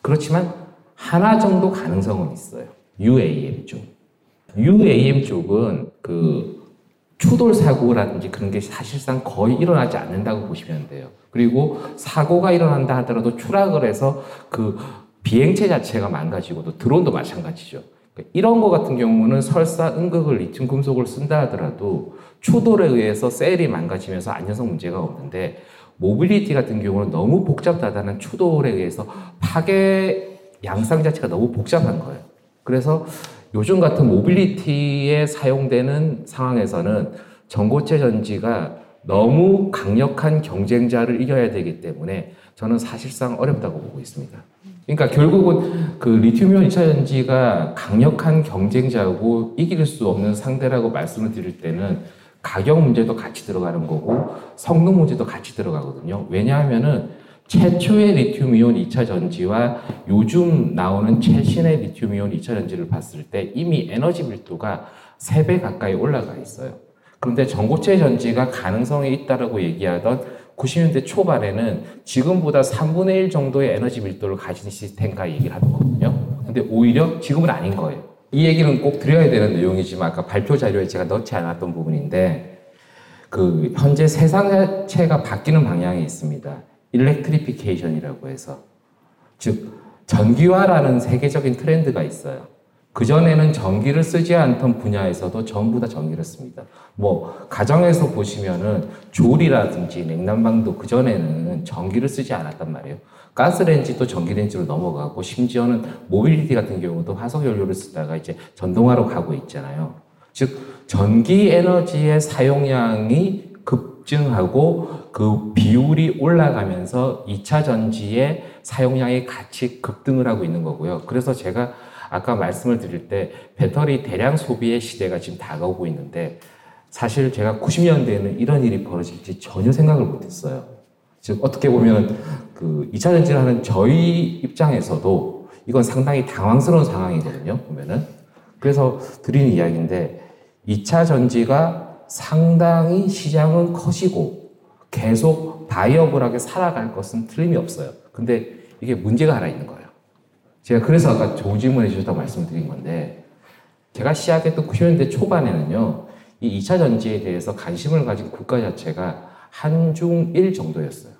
그렇지만 하나 정도 가능성은 있어요. UAM 쪽. UAM 쪽은 그 추돌 사고라든지 그런 게 사실상 거의 일어나지 않는다고 보시면 돼요. 그리고 사고가 일어난다 하더라도 추락을 해서 그 비행체 자체가 망가지고 또 드론도 마찬가지죠. 그러니까 이런 거 같은 경우는 설사 응급을 리튬 금속을 쓴다 하더라도 추돌에 의해서 셀이 망가지면서 안전성 문제가 없는데 모빌리티 같은 경우는 너무 복잡다단한 추돌에 의해서 파괴 양상 자체가 너무 복잡한 거예요. 그래서 요즘 같은 모빌리티에 사용되는 상황에서는 전고체 전지가 너무 강력한 경쟁자를 이겨야 되기 때문에 저는 사실상 어렵다고 보고 있습니다. 그러니까 결국은 그 리튬이온 2차 전지가 강력한 경쟁자고 이길 수 없는 상대라고 말씀을 드릴 때는 가격 문제도 같이 들어가는 거고 성능 문제도 같이 들어가거든요. 왜냐하면은 최초의 리튬이온 2차 전지와 요즘 나오는 최신의 리튬이온 2차 전지를 봤을 때 이미 에너지 밀도가 3배 가까이 올라가 있어요. 그런데 전고체 전지가 가능성이 있다라고 얘기하던 90년대 초반에는 지금보다 3분의 1 정도의 에너지 밀도를 가진 시스템과 얘기를 하는 거거든요. 근데 오히려 지금은 아닌 거예요. 이 얘기는 꼭 드려야 되는 내용이지만 아까 발표 자료에 제가 넣지 않았던 부분인데 그 현재 세상 자체가 바뀌는 방향이 있습니다. 일렉트리피케이션이라고 해서 즉 전기화라는 세계적인 트렌드가 있어요. 그 전에는 전기를 쓰지 않던 분야에서도 전부 다 전기를 씁니다. 뭐, 가정에서 보시면은 조리라든지 냉난방도 그 전에는 전기를 쓰지 않았단 말이에요. 가스렌지도 전기렌지로 넘어가고 심지어는 모빌리티 같은 경우도 화석 연료를 쓰다가 이제 전동화로 가고 있잖아요. 즉, 전기 에너지의 사용량이 급 증하고 그 비율이 올라가면서 2차 전지의 사용량이 같이 급등을 하고 있는 거고요. 그래서 제가 아까 말씀을 드릴 때 배터리 대량 소비의 시대가 지금 다가오고 있는데 사실 제가 90년대에는 이런 일이 벌어질지 전혀 생각을 못 했어요. 즉 어떻게 보면 그 2차 전지를 하는 저희 입장에서도 이건 상당히 당황스러운 상황이거든요. 보면은 그래서 드리는 이야기인데 2차 전지가 상당히 시장은 커지고 계속 바이어블하게 살아갈 것은 틀림이 없어요. 근데 이게 문제가 하나 있는 거예요. 제가 그래서 아까 좋은 질문 해 주셨다고 말씀드린 건데, 제가 시작했던 90년대 초반에는요, 이 2차 전지에 대해서 관심을 가진 국가 자체가 한중일 정도였어요.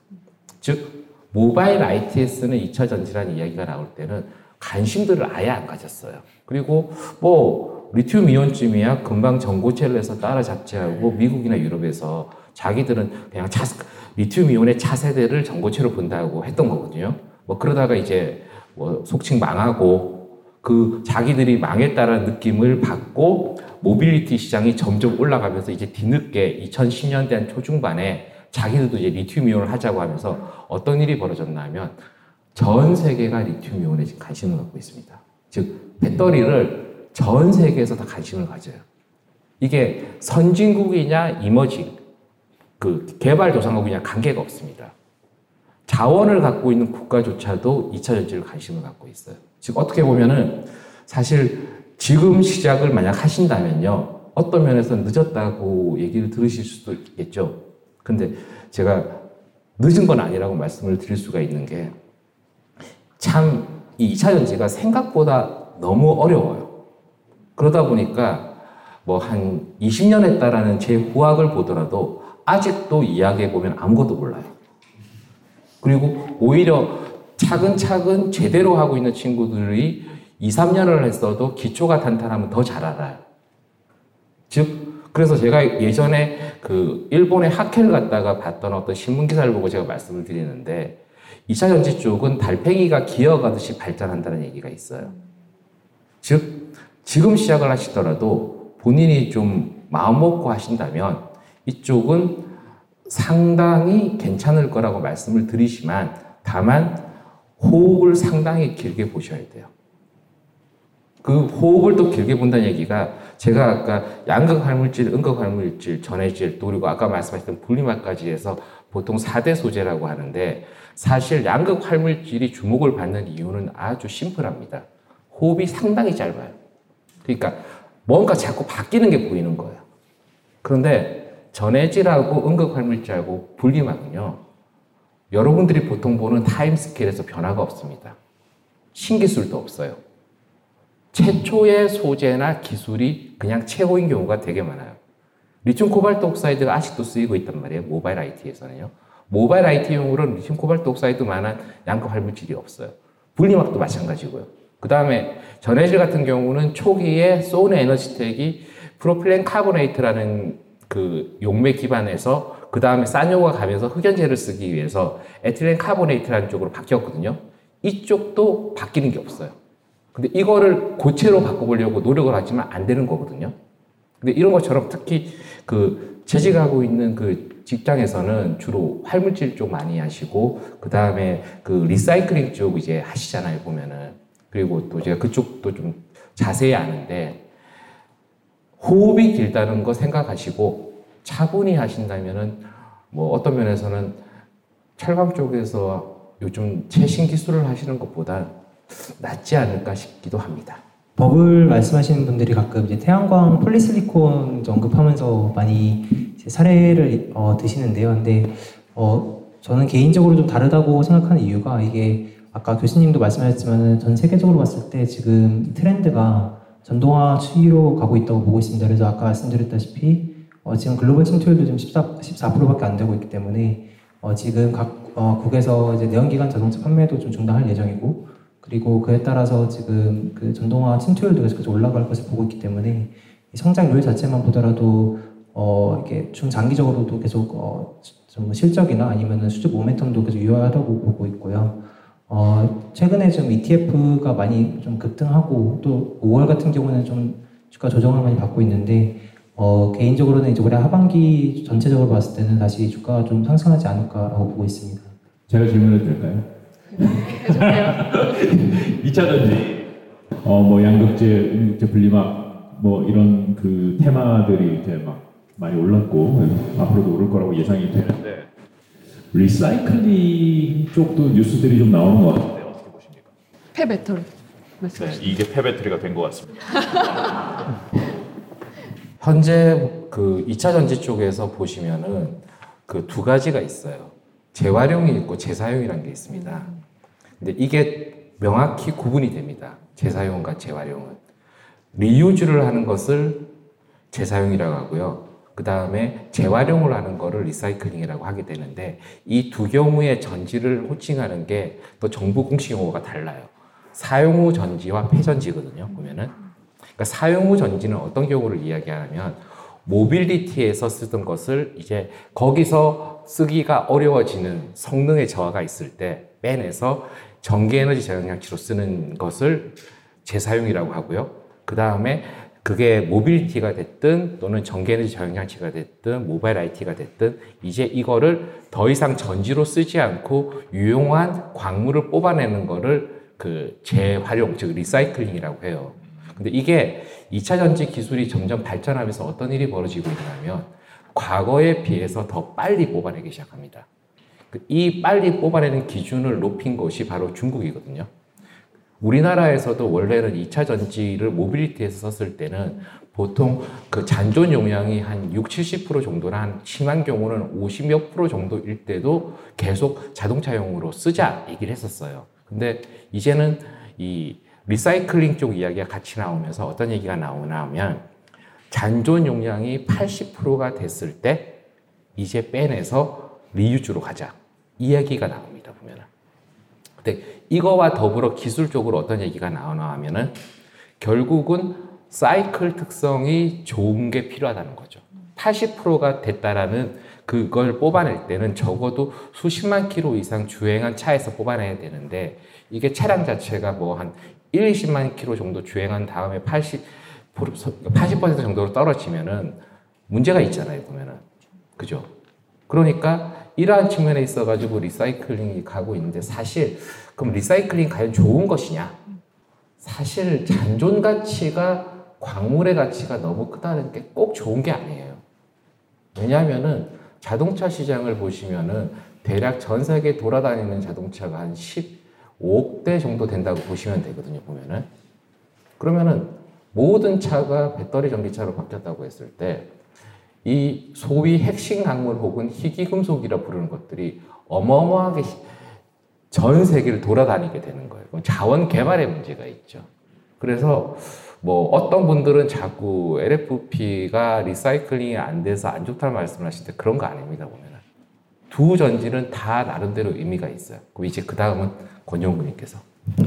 즉, 모바일 IT에 쓰는 2차 전지라는 이야기가 나올 때는 관심들을 아예 안 가졌어요. 그리고 뭐, 리튬 이온쯤이야 금방 전고체를 해서 따라잡지 하고 미국이나 유럽에서 자기들은 그냥 차, 리튬 이온의 차세대를 전고체로 본다고 했던 거거든요. 뭐 그러다가 이제 뭐 속칭 망하고 그 자기들이 망했다는 느낌을 받고 모빌리티 시장이 점점 올라가면서 이제 뒤늦게 2010년대 한 초중반에 자기들도 이제 리튬 이온을 하자고 하면서 어떤 일이 벌어졌나 하면 전 세계가 리튬 이온에 관심을 갖고 있습니다. 즉 배터리를 전 세계에서 다 관심을 가져요. 이게 선진국이냐 emerging 그 개발도상국이냐 관계가 없습니다. 자원을 갖고 있는 국가조차도 2차 전지를 관심을 갖고 있어요. 즉 어떻게 보면은 사실 지금 시작을 만약 하신다면요. 어떤 면에서 늦었다고 얘기를 들으실 수도 있겠죠. 근데 제가 늦은 건 아니라고 말씀을 드릴 수가 있는 게 참 이 2차 전지가 생각보다 너무 어려워요. 그러다 보니까 뭐 한 20년 했다라는 제 후학을 보더라도 아직도 이야기해 보면 아무것도 몰라요. 그리고 오히려 차근차근 제대로 하고 있는 친구들이 2, 3년을 했어도 기초가 탄탄하면 더 잘 알아요. 즉, 그래서 제가 예전에 그 일본의 학회를 갔다가 봤던 어떤 신문 기사를 보고 제가 말씀을 드리는데 2차 전지 쪽은 달팽이가 기어가듯이 발전한다는 얘기가 있어요. 즉, 지금 시작을 하시더라도 본인이 좀 마음 먹고 하신다면 이쪽은 상당히 괜찮을 거라고 말씀을 드리지만 다만 호흡을 상당히 길게 보셔야 돼요. 그 호흡을 또 길게 본다는 얘기가 제가 아까 양극 활물질, 음극 활물질, 전해질 또 그리고 아까 말씀하셨던 분리막까지 해서 보통 4대 소재라고 하는데 사실 양극 활물질이 주목을 받는 이유는 아주 심플합니다. 호흡이 상당히 짧아요. 그러니까 뭔가 자꾸 바뀌는 게 보이는 거예요. 그런데 전해질하고 음극활물질하고 분리막은요. 여러분들이 보통 보는 time scale에서 변화가 없습니다. 신기술도 없어요. 최초의 소재나 기술이 그냥 최고인 경우가 되게 많아요. lithium cobalt oxide가 아직도 쓰이고 있단 말이에요. 모바일 IT에서는요. 모바일 IT용으로는 lithium cobalt oxide만한 양극 활물질이 없어요. 분리막도 마찬가지고요. 그 다음에 전해질 같은 경우는 초기에 소니 에너지텍이 propylene carbonate라는 그 용매 기반에서 그 다음에 산요가 가면서 흑연제를 쓰기 위해서 ethylene carbonate라는 쪽으로 바뀌었거든요. 이쪽도 바뀌는 게 없어요. 근데 이거를 고체로 바꿔보려고 노력을 하지만 안 되는 거거든요. 근데 이런 것처럼 특히 그 재직하고 있는 그 직장에서는 주로 활물질 쪽 많이 하시고 그 다음에 그 리사이클링 쪽 이제 하시잖아요 보면은 그리고 또 제가 그쪽도 좀 자세히 아는데 호흡이 길다는 거 생각하시고 차분히 하신다면은 뭐 어떤 면에서는 철강 쪽에서 요즘 최신 기술을 하시는 것보다 낫지 않을까 싶기도 합니다. 버블 말씀하시는 분들이 가끔 이제 태양광 폴리실리콘 언급하면서 많이 사례를 어, 드시는데요. 근데 어, 저는 개인적으로 좀 다르다고 생각하는 이유가 이게 아까 교수님도 말씀하셨지만 전 세계적으로 봤을 때 지금 트렌드가 전동화 추이로 가고 있다고 보고 있습니다. 그래서 아까 말씀드렸다시피 어, 지금 글로벌 침투율도 지금 14, 14%밖에 안 되고 있기 때문에 어, 지금 각 어, 국에서 이제 내연기관 자동차 판매도 좀 중단할 예정이고 그리고 그에 따라서 지금 그 전동화 침투율도 계속 올라갈 것을 보고 있기 때문에 이 성장률 자체만 보더라도 어, 이게 중장기적으로도 계속 어, 좀 실적이나 아니면 수주 모멘텀도 계속 유효하다고 보고 있고요. 어, 최근에 좀 ETF가 많이 좀 급등하고 또 5월 같은 경우는 좀 주가 조정을 많이 받고 있는데 어, 개인적으로는 이제 올해 하반기 전체적으로 봤을 때는 다시 주가가 좀 상승하지 않을까라고 보고 있습니다. 제가 질문해도 될까요? 해주세요. 2차 전지, 어, 뭐 양극재, 이제 분리막, 뭐 이런 그 테마들이 이제 막 많이 올랐고 앞으로도 오를 거라고 예상이 되는데 리사이클링 쪽도 뉴스들이 좀 나오는 것 같은데 어떻게 보십니까? 폐 배터리 네, 말씀하시죠. 이게 폐 배터리가 된 것 같습니다. 현재 그 2차 전지 쪽에서 보시면은 그 두 가지가 있어요. 재활용이 있고 재사용이라는 게 있습니다. 근데 이게 명확히 구분이 됩니다. 재사용과 재활용은. reuse를 하는 것을 재사용이라고 하고요. 그 다음에 재활용을 하는 거를 리사이클링이라고 하게 되는데 이 두 경우의 전지를 호칭하는 게 또 정부 공식 용어가 달라요. 사용 후 전지와 폐전지거든요. 보면은. 그러니까 사용 후 전지는 어떤 경우를 이야기하냐면 모빌리티에서 쓰던 것을 이제 거기서 쓰기가 어려워지는 성능의 저하가 있을 때 빼내서 전기에너지 저장장치로 쓰는 것을 재사용이라고 하고요. 그 다음에 그게 모빌리티가 됐든 또는 전기에너지 저장장치가 됐든 모바일 IT가 됐든 이제 이거를 더 이상 전지로 쓰지 않고 유용한 광물을 뽑아내는 거를 그 재활용 즉 리사이클링이라고 해요. 근데 이게 2차 전지 기술이 점점 발전하면서 어떤 일이 벌어지고 있냐면 과거에 비해서 더 빨리 뽑아내기 시작합니다. 그이 빨리 뽑아내는 기준을 높인 것이 바로 중국이거든요. 우리나라에서도 원래는 2차 전지를 모빌리티에서 썼을 때는 보통 그 잔존 용량이 한 6, 70% 정도나 한 심한 경우는 50몇 프로 정도일 때도 계속 자동차용으로 쓰자 얘기를 했었어요. 근데 이제는 이 리사이클링 쪽 이야기가 같이 나오면서 어떤 얘기가 나오나 하면 잔존 용량이 80%가 됐을 때 이제 빼내서 리유즈로 가자. 이 얘기가 나옵니다, 보면은. 근데 이거와 더불어 기술적으로 어떤 얘기가 나오나 하면은 결국은 사이클 특성이 좋은 게 필요하다는 거죠. 80%가 됐다라는 그걸 뽑아낼 때는 적어도 수십만 킬로 이상 주행한 차에서 뽑아내야 되는데 이게 차량 자체가 뭐 한 1, 20만 킬로 정도 주행한 다음에 80, 80% 정도로 떨어지면은 문제가 있잖아요, 보면은. 그죠? 그러니까 이러한 측면에 있어가지고 리사이클링이 가고 있는데 사실 그럼 리사이클링 과연 좋은 것이냐? 사실 잔존 가치가 광물의 가치가 너무 크다는 게 꼭 좋은 게 아니에요. 왜냐하면은 자동차 시장을 보시면은 대략 전 세계 돌아다니는 자동차가 한 15억 대 정도 된다고 보시면 되거든요, 보면은. 그러면은 모든 차가 배터리 전기차로 바뀌었다고 했을 때 이 소위 핵심 강물 혹은 희귀금속이라 부르는 것들이 어마어마하게 전 세계를 돌아다니게 되는 거예요. 자원 개발의 문제가 있죠. 그래서 뭐 어떤 분들은 자꾸 LFP가 리사이클링이 안 돼서 안 좋다는 말씀을 하시는데 그런 거 아닙니다 보면은 두 전지는 다 나름대로 의미가 있어요. 그럼 이제 그 다음은 권영구님께서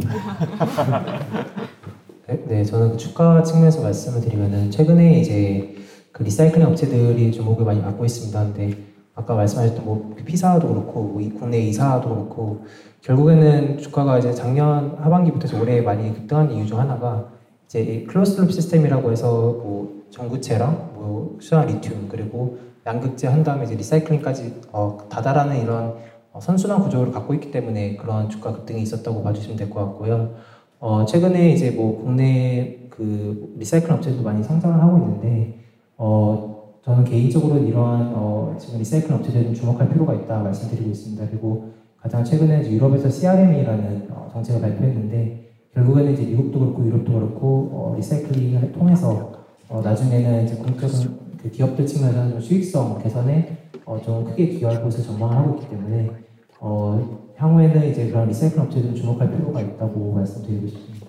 네, 네, 저는 그 주가 측면에서 말씀을 드리면은 최근에 이제 그 리사이클링 업체들이 주목을 많이 받고 있습니다. 근데 아까 말씀하셨던 뭐 피사도 그렇고 뭐 이- 국내 이사도 그렇고 결국에는 주가가 이제 작년 하반기부터 올해 많이 급등한 이유 중 하나가 이제 이 closed loop 시스템이라고 해서 뭐 전구체랑 뭐 수산화 리튬 그리고 양극재 한 다음에 이제 리사이클링까지 어, 다다라는 이런 어, 선순환 구조를 갖고 있기 때문에 그런 주가 급등이 있었다고 봐주시면 될 것 같고요. 어, 최근에 이제 뭐 국내 그 리사이클 업체들도 많이 성장을 하고 있는데, 어, 저는 개인적으로 이러한 어, 지금 리사이클 업체들은 주목할 필요가 있다 말씀드리고 있습니다. 그리고 가장 최근에 유럽에서 CRM이라는 어, 정책을 발표했는데, 결국에는 이제 미국도 그렇고 유럽도 그렇고 어, 리사이클링을 통해서 어, 나중에는 이제 공적인 그 기업들 측면에서 좀 수익성 개선에 어, 좀 크게 기여할 것을 전망을 하고 있기 때문에 어, 향후에는 이제 그런 리사이클 업체들은 주목할 필요가 있다고 말씀드리고 싶습니다.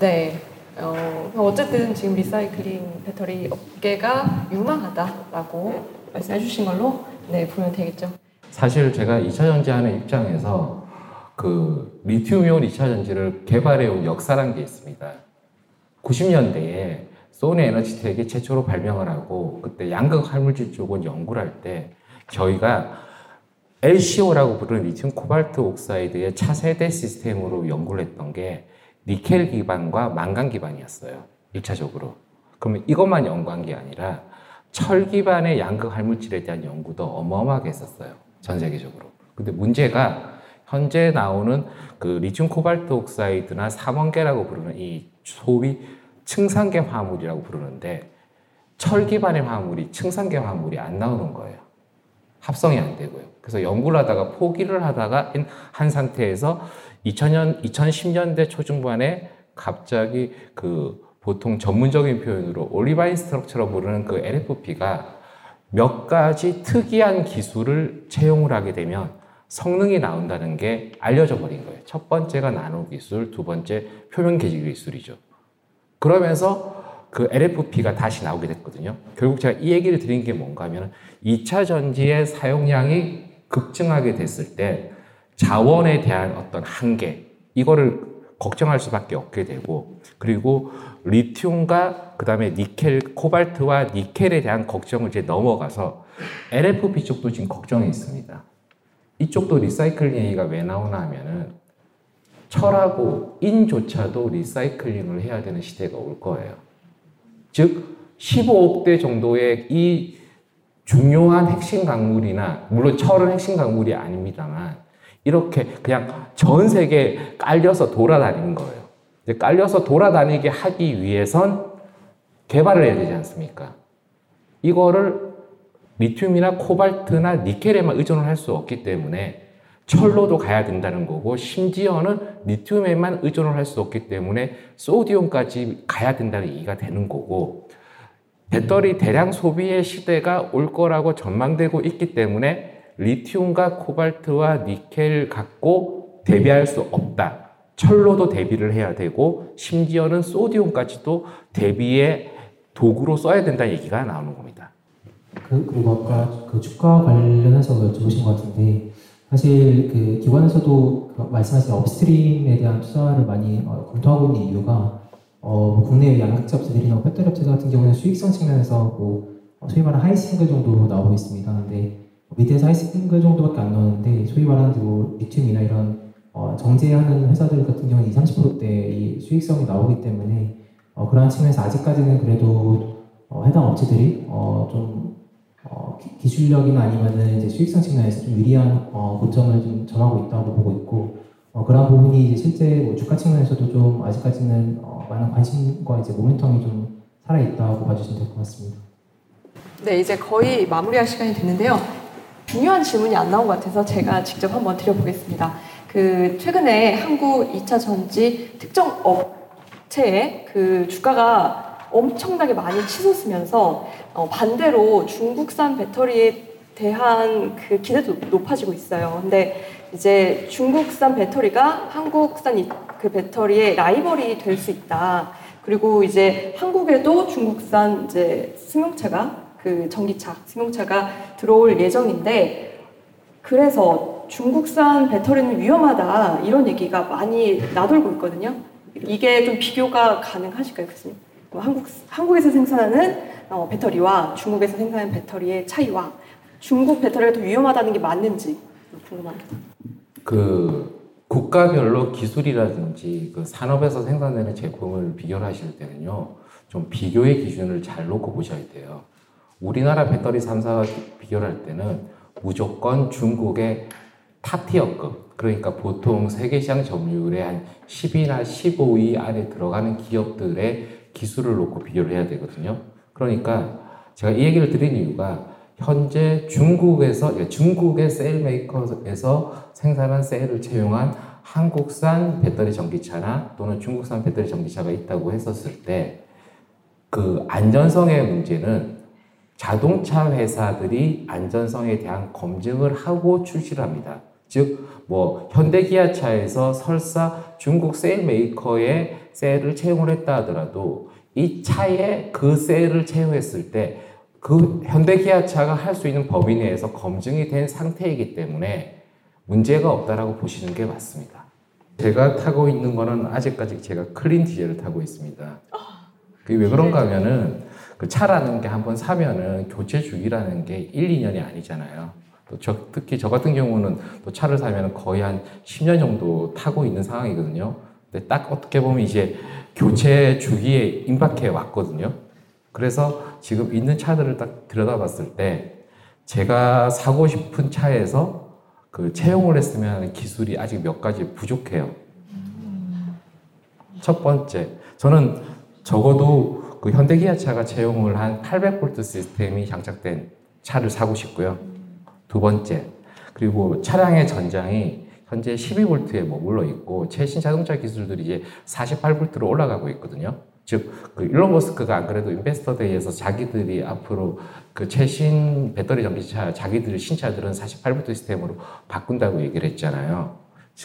네. 어, 어쨌든 지금 리사이클링 배터리 업계가 유망하다라고 말씀해 주신 걸로 네, 보면 되겠죠. 사실 제가 2차 전지하는 입장에서 그 리튬이온 2차 전지를 개발해 온 역사란 게 있습니다. 90년대에 소니 에너지텍이 최초로 발명을 하고 그때 양극 활물질 쪽은 연구를 할 때 저희가 LCO라고 부르는 lithium cobalt oxide의 차세대 시스템으로 연구를 했던 게 니켈 기반과 망간 기반이었어요. 1차적으로. 그러면 이것만 연구한 게 아니라 철 기반의 양극 활물질에 대한 연구도 어마어마하게 했었어요. 전 세계적으로. 근데 문제가 현재 나오는 그 lithium cobalt oxide나 삼원계라고 부르는 이 소위 층상계 화합물이라고 부르는데 철 기반의 화합물이 층상계 화합물이 안 나오는 거예요. 합성이 안 되고요. 그래서 연구를 하다가 포기를 하다가 한 상태에서 2000년, 2010년대 초중반에 갑자기 그 보통 전문적인 표현으로 olivine structure로 부르는 그 LFP가 몇 가지 특이한 기술을 채용을 하게 되면 성능이 나온다는 게 알려져 버린 거예요. 첫 번째가 나노 기술, 두 번째 표면 계지 기술이죠. 그러면서 그 LFP가 다시 나오게 됐거든요. 결국 제가 이 얘기를 드린 게 뭔가 하면 2차 전지의 사용량이 급증하게 됐을 때 자원에 대한 어떤 한계, 이거를 걱정할 수밖에 없게 되고, 그리고 리튬과 그 다음에 니켈, 코발트와 니켈에 대한 걱정을 이제 넘어가서 LFP 쪽도 지금 걱정이 있습니다. 이쪽도 리사이클링 얘기가 왜 나오나 하면은 철하고 인조차도 리사이클링을 해야 되는 시대가 올 거예요. 즉 15억 대 정도의 이 중요한 핵심 광물이나 물론 철은 핵심 광물이 아닙니다만 이렇게 그냥 전 세계에 깔려서 돌아다니는 거예요. 깔려서 돌아다니게 하기 위해선 개발을 해야 되지 않습니까? 이거를 리튬이나 코발트나 니켈에만 의존을 할 수 없기 때문에 철로도 가야 된다는 거고 심지어는 리튬에만 의존을 할 수 없기 때문에 소디움까지 가야 된다는 얘기가 되는 거고 배터리 대량 소비의 시대가 올 거라고 전망되고 있기 때문에 리튬과 코발트와 니켈 갖고 대비할 수 없다. 철로도 대비를 해야 되고 심지어는 sodium까지도 대비의 도구로 써야 된다는 얘기가 나오는 겁니다. 그, 그리고 아까 그 주가 관련해서 여쭤보신 것 같은데 사실 그 기관에서도 그 말씀하신 upstream에 대한 투자를 많이 어, 검토하고 있는 이유가 어, 뭐 국내 양극재 업체들이나 배터리 업체 같은 경우는 수익성 측면에서 뭐 어, 소위 말하는 high single 정도 나오고 있습니다. 근데 mid에서 high single 정도밖에 안 나오는데 소위 말하는 뭐 리튬이나 이런 어, 정제하는 회사들 같은 경우는 20, 30%대의 수익성이 나오기 때문에 어, 그러한 측면에서 아직까지는 그래도 어, 해당 업체들이 어, 좀 어, 기, 술력이나 아니면은 이제 수익성 측면에서 좀 유리한 어, 고점을 좀 점하고 있다고 보고 있고 어, 그런 부분이 이제 실제 뭐 주가 측면에서도 좀 아직까지는 어, 많은 관심과 이제 모멘텀이 좀 살아 있다고 봐주시면 될 것 같습니다. 네, 이제 거의 마무리할 시간이 됐는데요. 중요한 질문이 안 나온 것 같아서 제가 직접 한번 드려보겠습니다. 그 최근에 한국 2차 전지 특정 업체의 그 주가가 엄청나게 많이 치솟으면서 어, 반대로 중국산 배터리에 대한 그 기대도 높아지고 있어요. 근데 이제 중국산 배터리가 한국산 그 배터리의 라이벌이 될 수 있다. 그리고 이제 한국에도 중국산 이제 승용차가 그 전기차, 승용차가 들어올 예정인데 그래서 중국산 배터리는 위험하다 이런 얘기가 많이 나돌고 있거든요. 이게 좀 비교가 가능하실까요, 교수님? 뭐 한국, 한국에서 생산하는 어, 배터리와 중국에서 생산하는 배터리의 차이와 중국 배터리가 더 위험하다는 게 맞는지 궁금합니다. 그 국가별로 기술이라든지 그 산업에서 생산되는 제품을 비교를 하실 때는요, 좀 비교의 기준을 잘 놓고 보셔야 돼요. 우리나라 배터리 3사와 비교를 할 때는 무조건 중국의 탑티어급, 그러니까 보통 세계 시장 점유율의 한 10위나 15위 안에 들어가는 기업들의 기술을 놓고 비교를 해야 되거든요. 그러니까 제가 이 얘기를 드린 이유가 현재 중국에서 중국의 셀 메이커에서 생산한 셀을 채용한 한국산 배터리 전기차나 또는 중국산 배터리 전기차가 있다고 했었을 때 그 안전성의 문제는 자동차 회사들이 안전성에 대한 검증을 하고 출시를 합니다. 즉 뭐 현대기아차에서 설사 중국 셀 메이커의 셀을 채용을 했다 하더라도 이 차에 그 셀을 채용했을 때 그 현대기아차가 할 수 있는 범위 내에서 검증이 된 상태이기 때문에 문제가 없다라고 보시는 게 맞습니다. 제가 타고 있는 거는 아직까지 제가 clean 디젤을 타고 있습니다. 그게 왜 그런가 하면은 그 차라는 게 한번 사면은 교체 주기라는 게 1, 2년이 아니잖아요. 또 저, 특히 저 같은 경우는 또 차를 사면 거의 한 10년 정도 타고 있는 상황이거든요. 근데 딱 어떻게 보면 이제 교체 주기에 임박해 왔거든요. 그래서 지금 있는 차들을 딱 들여다봤을 때 제가 사고 싶은 차에서 그 채용을 했으면 하는 기술이 아직 몇 가지 부족해요. 첫 번째, 저는 적어도 그 현대 기아차가 채용을 한 800V 시스템이 장착된 차를 사고 싶고요. 두 번째, 그리고 차량의 전장이 현재 12V에 머물러 있고 최신 자동차 기술들이 이제 48V로 올라가고 있거든요. 즉, 그 일론 머스크가 안 그래도 인베스터 데이에서 자기들이 앞으로 그 최신 배터리 전기차 자기들 신차들은 48V 시스템으로 바꾼다고 얘기를 했잖아요.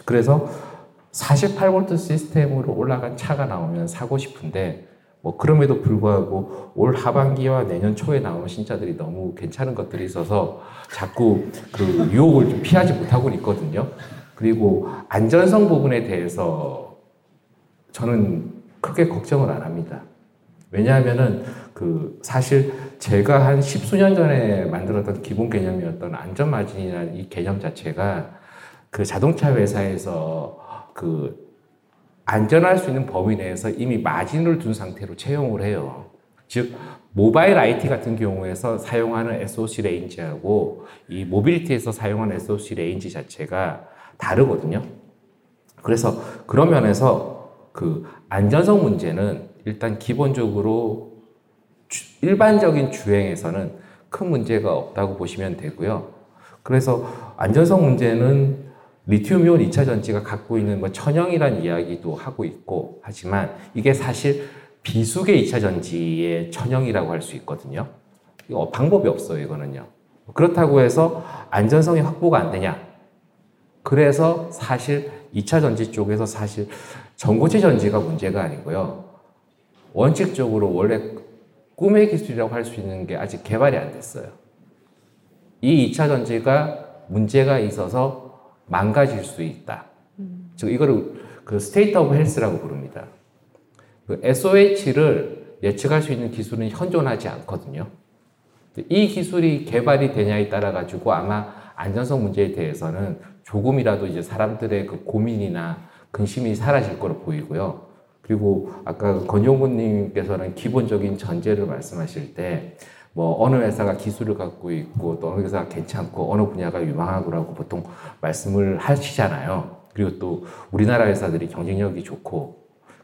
그래서 48V 시스템으로 올라간 차가 나오면 사고 싶은데 뭐 그럼에도 불구하고 올 하반기와 내년 초에 나오는 신차들이 너무 괜찮은 것들이 있어서 자꾸 그 유혹을 좀 피하지 못하고 있거든요. 그리고 안전성 부분에 대해서 저는 크게 걱정을 안 합니다. 왜냐하면은 그 사실 제가 한 십수년 전에 만들었던 기본 개념이었던 안전 마진이라는 이 개념 자체가 그 자동차 회사에서 그 안전할 수 있는 범위 내에서 이미 마진을 둔 상태로 채용을 해요. 즉 모바일 IT 같은 경우에서 사용하는 SOC range하고 이 mobility에서 사용하는 SOC range 자체가 다르거든요. 그래서 그런 면에서 그 안전성 문제는 일단 기본적으로 주- 일반적인 주행에서는 큰 문제가 없다고 보시면 되고요. 그래서 안전성 문제는 리튬이온 2차 전지가 갖고 있는 뭐 천형이란 이야기도 하고 있고 하지만 이게 사실 비수계 2차 전지의 천형이라고 할 수 있거든요. 이거 방법이 없어요, 이거는요. 그렇다고 해서 안전성이 확보가 안 되냐? 그래서 사실 2차 전지 쪽에서 사실 전고체 전지가 문제가 아니고요. 원칙적으로 원래 꿈의 기술이라고 할 수 있는 게 아직 개발이 안 됐어요. 이 2차 전지가 문제가 있어서 망가질 수 있다. 즉 이거를 그 State of Health라고 부릅니다. 그 SOH를 예측할 수 있는 기술은 현존하지 않거든요. 이 기술이 개발이 되냐에 따라 가지고 아마 안전성 문제에 대해서는 조금이라도 이제 사람들의 그 고민이나 근심이 사라질 거로 보이고요. 그리고 아까 권용구님께서는 기본적인 전제를 말씀하실 때 뭐 어느 회사가 기술을 갖고 있고 또 어느 회사가 괜찮고 어느 분야가 유망하고라고 보통 말씀을 하시잖아요. 그리고 또 우리나라 회사들이 경쟁력이 좋고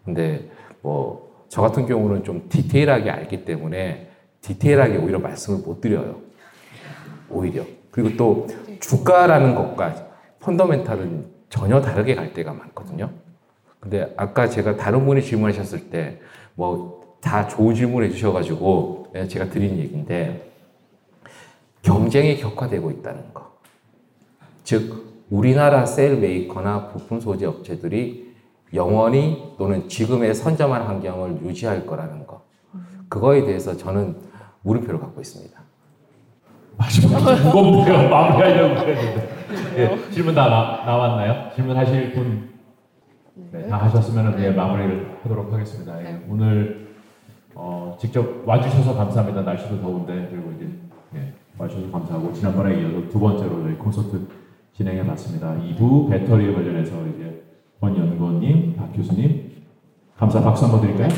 근데 뭐 저 같은 경우는 좀 디테일하게 알기 때문에 디테일하게 오히려 말씀을 못 드려요. 오히려. 그리고 또 주가라는 것과 펀더멘탈은 전혀 다르게 갈 때가 많거든요. 근데 아까 제가 다른 분이 질문하셨을 때 뭐 다 좋은 질문 해 주셔가지고 예, 제가 드린 얘기인데 경쟁이 격화되고 있다는 거. 즉 우리나라 셀 메이커나 부품 소재 업체들이 영원히 또는 지금의 선점한 환경을 유지할 거라는 거. 그거에 대해서 저는 물음표를 갖고 있습니다. 마지막에 좀 무겁네요. 마무리하려고 그랬는데. 예, 질문 다 나, 나왔나요? 질문하실 분? 네, 다 하셨으면 예, 마무리를 하도록 하겠습니다. 예, 네. 오늘 어, 직접 와주셔서 감사합니다. 날씨도 더운데 그리고 이제 예, 와주셔서 감사하고 지난번에 이어서 두 번째로 저희 콘서트 진행해 봤습니다. 2부 배터리에 관련해서 이제 권 연구원님, 박 교수님 감사 박수 한번 드릴까요?